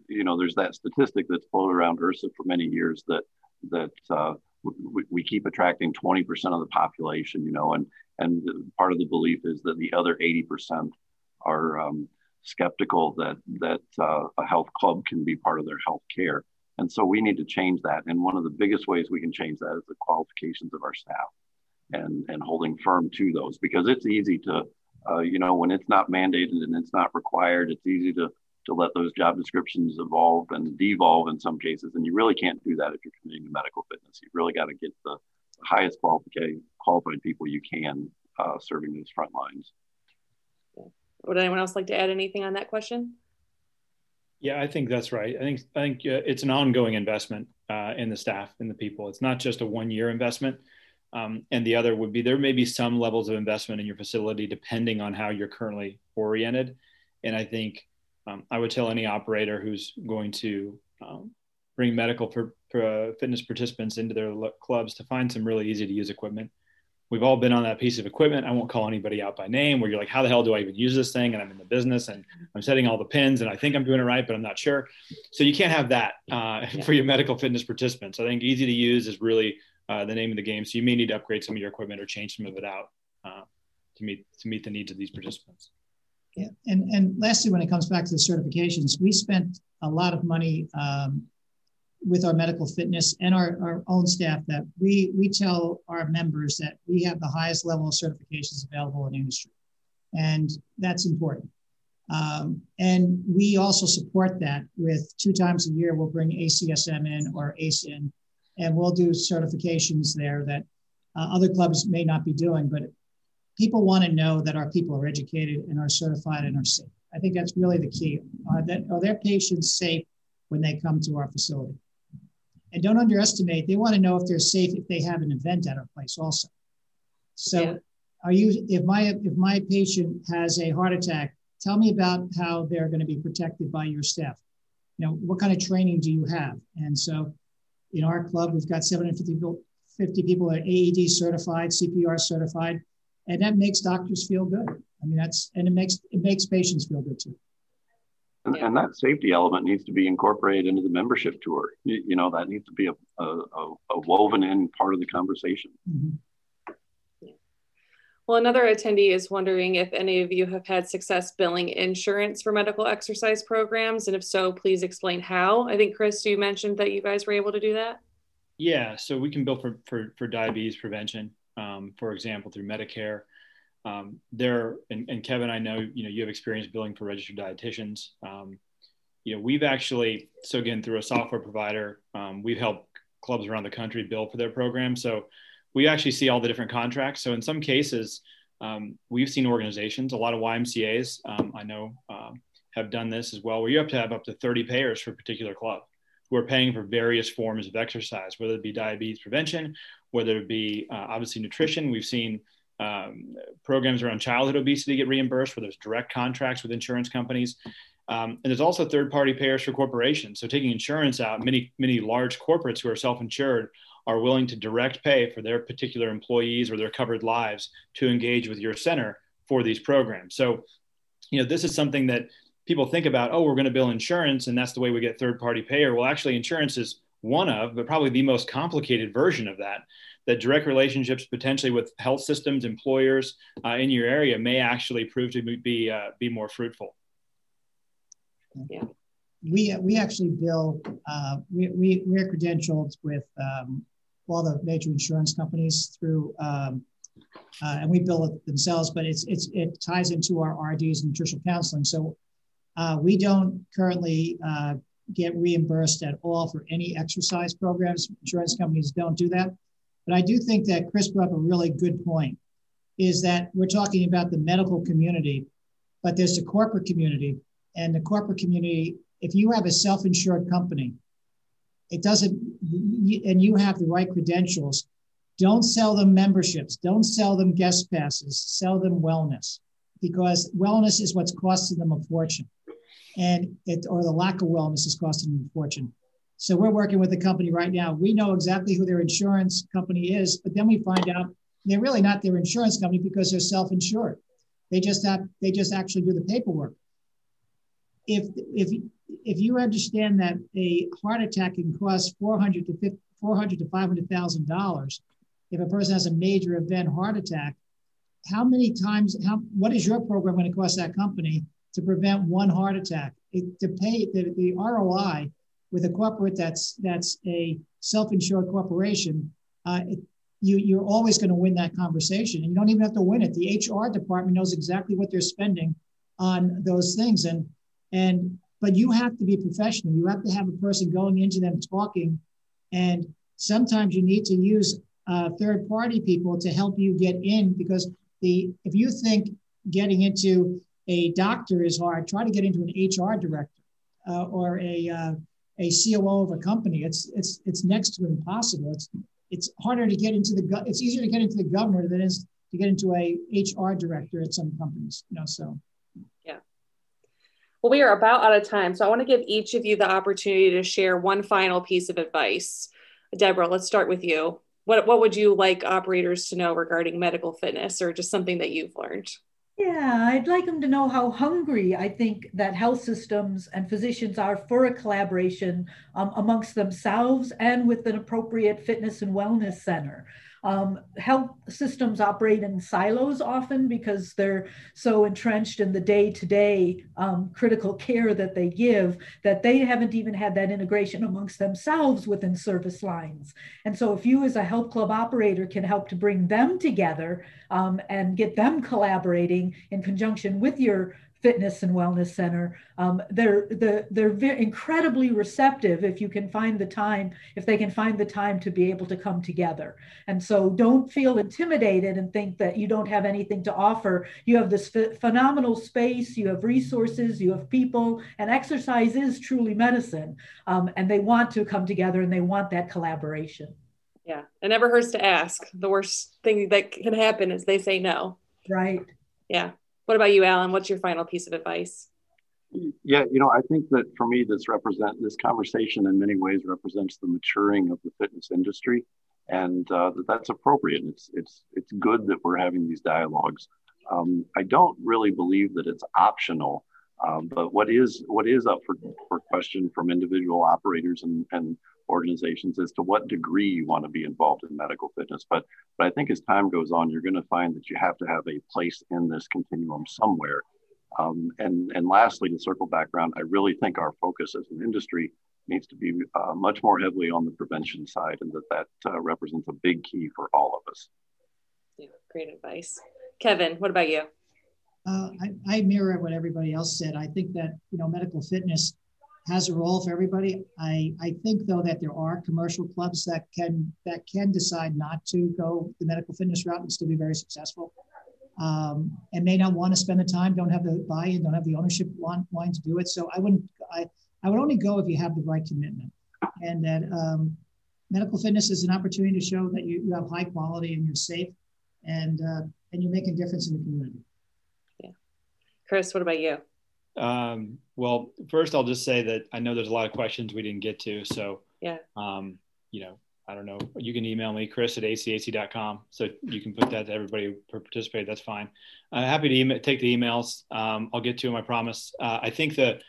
you know, there's that statistic that's floated around IHRSA for many years that that uh, we, we keep attracting 20% of the population, you know, and, and part of the belief is that the other 80% are um, skeptical that, that uh, a health club can be part of their health care. And so we need to change that. And one of the biggest ways we can change that is the qualifications of our staff and, and holding firm to those because it's easy to, uh, you know, when it's not mandated and it's not required, it's easy to to let those job descriptions evolve and devolve in some cases. And you really can't do that if you're committing to medical fitness. You've really got to get the highest qualified qualified people you can uh, serving those front lines. Would anyone else like to add anything on that question? Yeah, I think that's right. I think I think uh, it's an ongoing investment uh, in the staff and the people. It's not just a one-year investment. Um, and the other would be there may be some levels of investment in your facility depending on how you're currently oriented. And I think um, I would tell any operator who's going to um, bring medical for, for, uh, fitness participants into their clubs to find some really easy to use equipment. We've all been on that piece of equipment. I won't call anybody out by name where you're like, how the hell do I even use this thing? And I'm in the business and I'm setting all the pins and I think I'm doing it right, but I'm not sure. So you can't have that uh, yeah. for your medical fitness participants. I think easy to use is really uh, the name of the game. So you may need to upgrade some of your equipment or change some of it out uh, to meet to meet the needs of these participants. Yeah, and and lastly, when it comes back to the certifications, we spent a lot of money um, with our medical fitness and our, our own staff that we we tell our members that we have the highest level of certifications available in industry, and that's important. Um, and we also support that with two times a year we'll bring ACSM in or ACE in, and we'll do certifications there that uh, other clubs may not be doing, but people want to know that our people are educated and are certified and are safe. I think that's really the key. Are, that, are their patients safe when they come to our facility? And don't underestimate, they want to know if they're safe if they have an event at our place also. So yeah. are you if my if my patient has a heart attack, tell me about how they're going to be protected by your staff. You know, what kind of training do you have? And so in our club, we've got 750 people, 50 people that are AED certified, CPR certified and that makes doctors feel good. I mean, that's and it makes it makes patients feel good too. And, and that safety element needs to be incorporated into the membership tour. You, you know, that needs to be a, a, a, woven in part of the conversation. Mm-hmm. Well, another attendee is wondering if any of you have had success billing insurance for medical exercise programs, and if so, please explain how. I think Chris, you mentioned that you guys were able to do that. Yeah, so we can bill for for, for diabetes prevention um, for example, through Medicare. Um, there, and, and, Kevin, I know you know you have experience billing for registered dietitians. Um, you know, we've actually so again through a software provider, um, we've helped clubs around the country bill for their program. So we actually see all the different contracts. So in some cases, um, we've seen organizations, a lot of YMCA's, um, I know, have done this as well, where you have to have up to 30 payers for a particular club who are paying for various forms of exercise, whether it be diabetes prevention, whether it be uh, obviously nutrition. We've seen um, programs around childhood obesity get reimbursed, where there's direct contracts with insurance companies. Um, and there's also third-party payers for corporations. So taking insurance out, many many large corporates who are self-insured are willing to direct pay for their particular employees or their covered lives to engage with your center for these programs. So, you know, this is something that people think about, oh, we're going to bill insurance and that's the way we get third party payer. Well, actually, insurance is one of, but probably the most complicated version of that. That direct relationships potentially with health systems, employers uh, in your area may actually prove to be uh, be more fruitful. Yeah, we we actually bill. Uh, we we we're credentialed with um, all the major insurance companies through. Um, uh, and we bill it themselves, but it's, it's, it ties into our RDs and nutritional counseling. So uh, we don't currently uh, get reimbursed at all for any exercise programs. Insurance companies don't do that. But I do think that Chris brought up a really good point is that we're talking about the medical community, but there's the corporate community. And the corporate community, if you have a self insured company, it doesn't, and you have the right credentials, don't sell them memberships, don't sell them guest passes, sell them wellness because wellness is what's costing them a fortune and it or the lack of wellness is costing them a fortune. So we're working with a company right now. We know exactly who their insurance company is, but then we find out they're really not their insurance company because they're self-insured. They just have they just actually do the paperwork. If if if you understand that a heart attack can cost four hundred to four hundred to five hundred thousand dollars. If a person has a major event heart attack, how many times? How what is your program going to cost that company to prevent one heart attack? It, to pay the, the ROI with a corporate that's that's a self-insured corporation, uh, it, you you're always going to win that conversation, and you don't even have to win it. The HR department knows exactly what they're spending on those things, and and but you have to be professional. You have to have a person going into them talking, and sometimes you need to use uh, third-party people to help you get in because the if you think getting into a doctor is hard, try to get into an HR director uh, or a uh, a COO of a company. It's it's it's next to impossible. It's it's harder to get into the it's easier to get into the governor than it is to get into a HR director at some companies. You know, so yeah. Well, we are about out of time, so I want to give each of you the opportunity to share one final piece of advice. Deborah, let's start with you. What what would you like operators to know regarding medical fitness, or just something that you've learned? Yeah, I'd like them to know how hungry I think that health systems and physicians are for a collaboration um, amongst themselves and with an appropriate fitness and wellness center. Um, health systems operate in silos often because they're so entrenched in the day to day critical care that they give that they haven't even had that integration amongst themselves within service lines. And so, if you as a health club operator can help to bring them together um, and get them collaborating in conjunction with your fitness and wellness center. Um, they're the, they're very incredibly receptive if you can find the time, if they can find the time to be able to come together. And so don't feel intimidated and think that you don't have anything to offer. You have this ph- phenomenal space, you have resources, you have people, and exercise is truly medicine. Um, and they want to come together and they want that collaboration. Yeah, it never hurts to ask. The worst thing that can happen is they say no. Right. Yeah. What about you, Alan? What's your final piece of advice? Yeah, you know, I think that for me, this represent this conversation in many ways represents the maturing of the fitness industry, and uh, that that's appropriate. It's it's it's good that we're having these dialogues. Um, I don't really believe that it's optional, um, but what is what is up for for question from individual operators and and organizations as to what degree you want to be involved in medical fitness. But but I think as time goes on, you're going to find that you have to have a place in this continuum somewhere. Um, and and lastly, to circle back around, I really think our focus as an industry needs to be uh, much more heavily on the prevention side, and that that uh, represents a big key for all of us. Yeah, great advice, Kevin. What about you? Uh, I, I mirror what everybody else said. I think that you know medical fitness has a role for everybody. I, I think though that there are commercial clubs that can that can decide not to go the medical fitness route and still be very successful. Um, and may not want to spend the time, don't have the buy-in, don't have the ownership want, wanting to do it. So I wouldn't I, I would only go if you have the right commitment. And that um, medical fitness is an opportunity to show that you, you have high quality and you're safe and uh, and you're making a difference in the community. Chris, what about you? Um, well, first I'll just say that I know there's a lot of questions we didn't get to. So yeah, um, you know, I don't know. You can email me, Chris at acac.com. So you can put that to everybody who participated. That's fine. I'm happy to email, take the emails. Um, I'll get to them. I promise. Uh, I think the,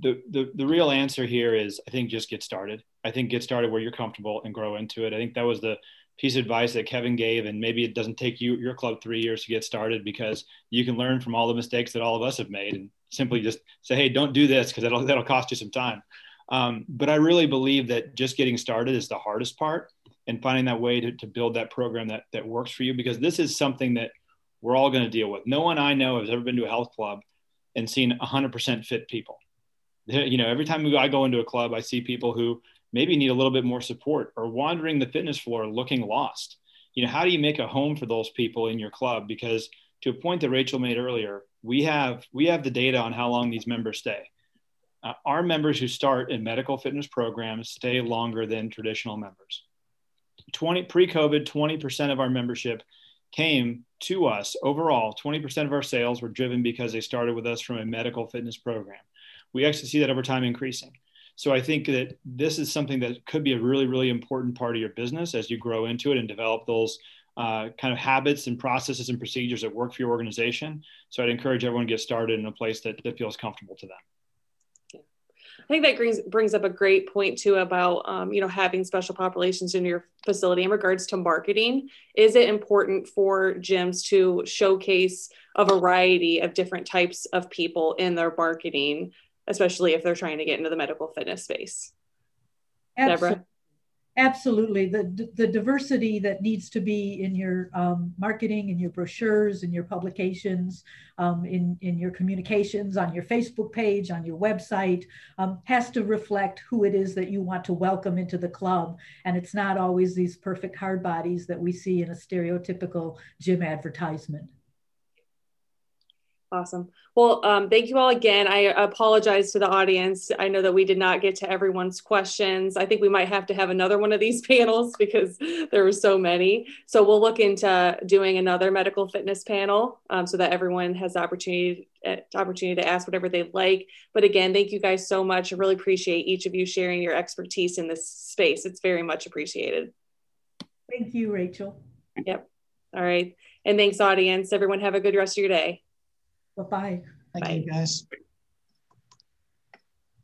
the, the, the real answer here is I think just get started. I think get started where you're comfortable and grow into it. I think that was the piece of advice that Kevin gave. And maybe it doesn't take you, your club three years to get started because you can learn from all the mistakes that all of us have made and simply just say, Hey, don't do this because that'll, that'll cost you some time. Um, but I really believe that just getting started is the hardest part and finding that way to, to build that program that, that works for you, because this is something that we're all going to deal with. No one I know has ever been to a health club and seen 100% fit people. You know, every time I go into a club, I see people who maybe need a little bit more support or wandering the fitness floor looking lost. You know, how do you make a home for those people in your club? Because to a point that Rachel made earlier, we have we have the data on how long these members stay. Uh, our members who start in medical fitness programs stay longer than traditional members. 20 pre-COVID, 20% of our membership came to us overall. 20% of our sales were driven because they started with us from a medical fitness program. We actually see that over time increasing. So I think that this is something that could be a really, really important part of your business as you grow into it and develop those uh, kind of habits and processes and procedures that work for your organization. So I'd encourage everyone to get started in a place that, that feels comfortable to them. I think that brings brings up a great point too about um, you know having special populations in your facility in regards to marketing. Is it important for gyms to showcase a variety of different types of people in their marketing, especially if they're trying to get into the medical fitness space? Absolutely. Deborah? Absolutely. The, the diversity that needs to be in your um, marketing, in your brochures, in your publications, um, in, in your communications, on your Facebook page, on your website, um, has to reflect who it is that you want to welcome into the club. And it's not always these perfect hard bodies that we see in a stereotypical gym advertisement. Awesome. Well, um, thank you all again. I apologize to the audience. I know that we did not get to everyone's questions. I think we might have to have another one of these panels because there were so many. So we'll look into doing another medical fitness panel um, so that everyone has the opportunity uh, opportunity to ask whatever they'd like. But again, thank you guys so much. I really appreciate each of you sharing your expertise in this space. It's very much appreciated. Thank you, Rachel. Yep. All right. And thanks, audience. Everyone have a good rest of your day. Bye-bye. Thank Bye. you, guys.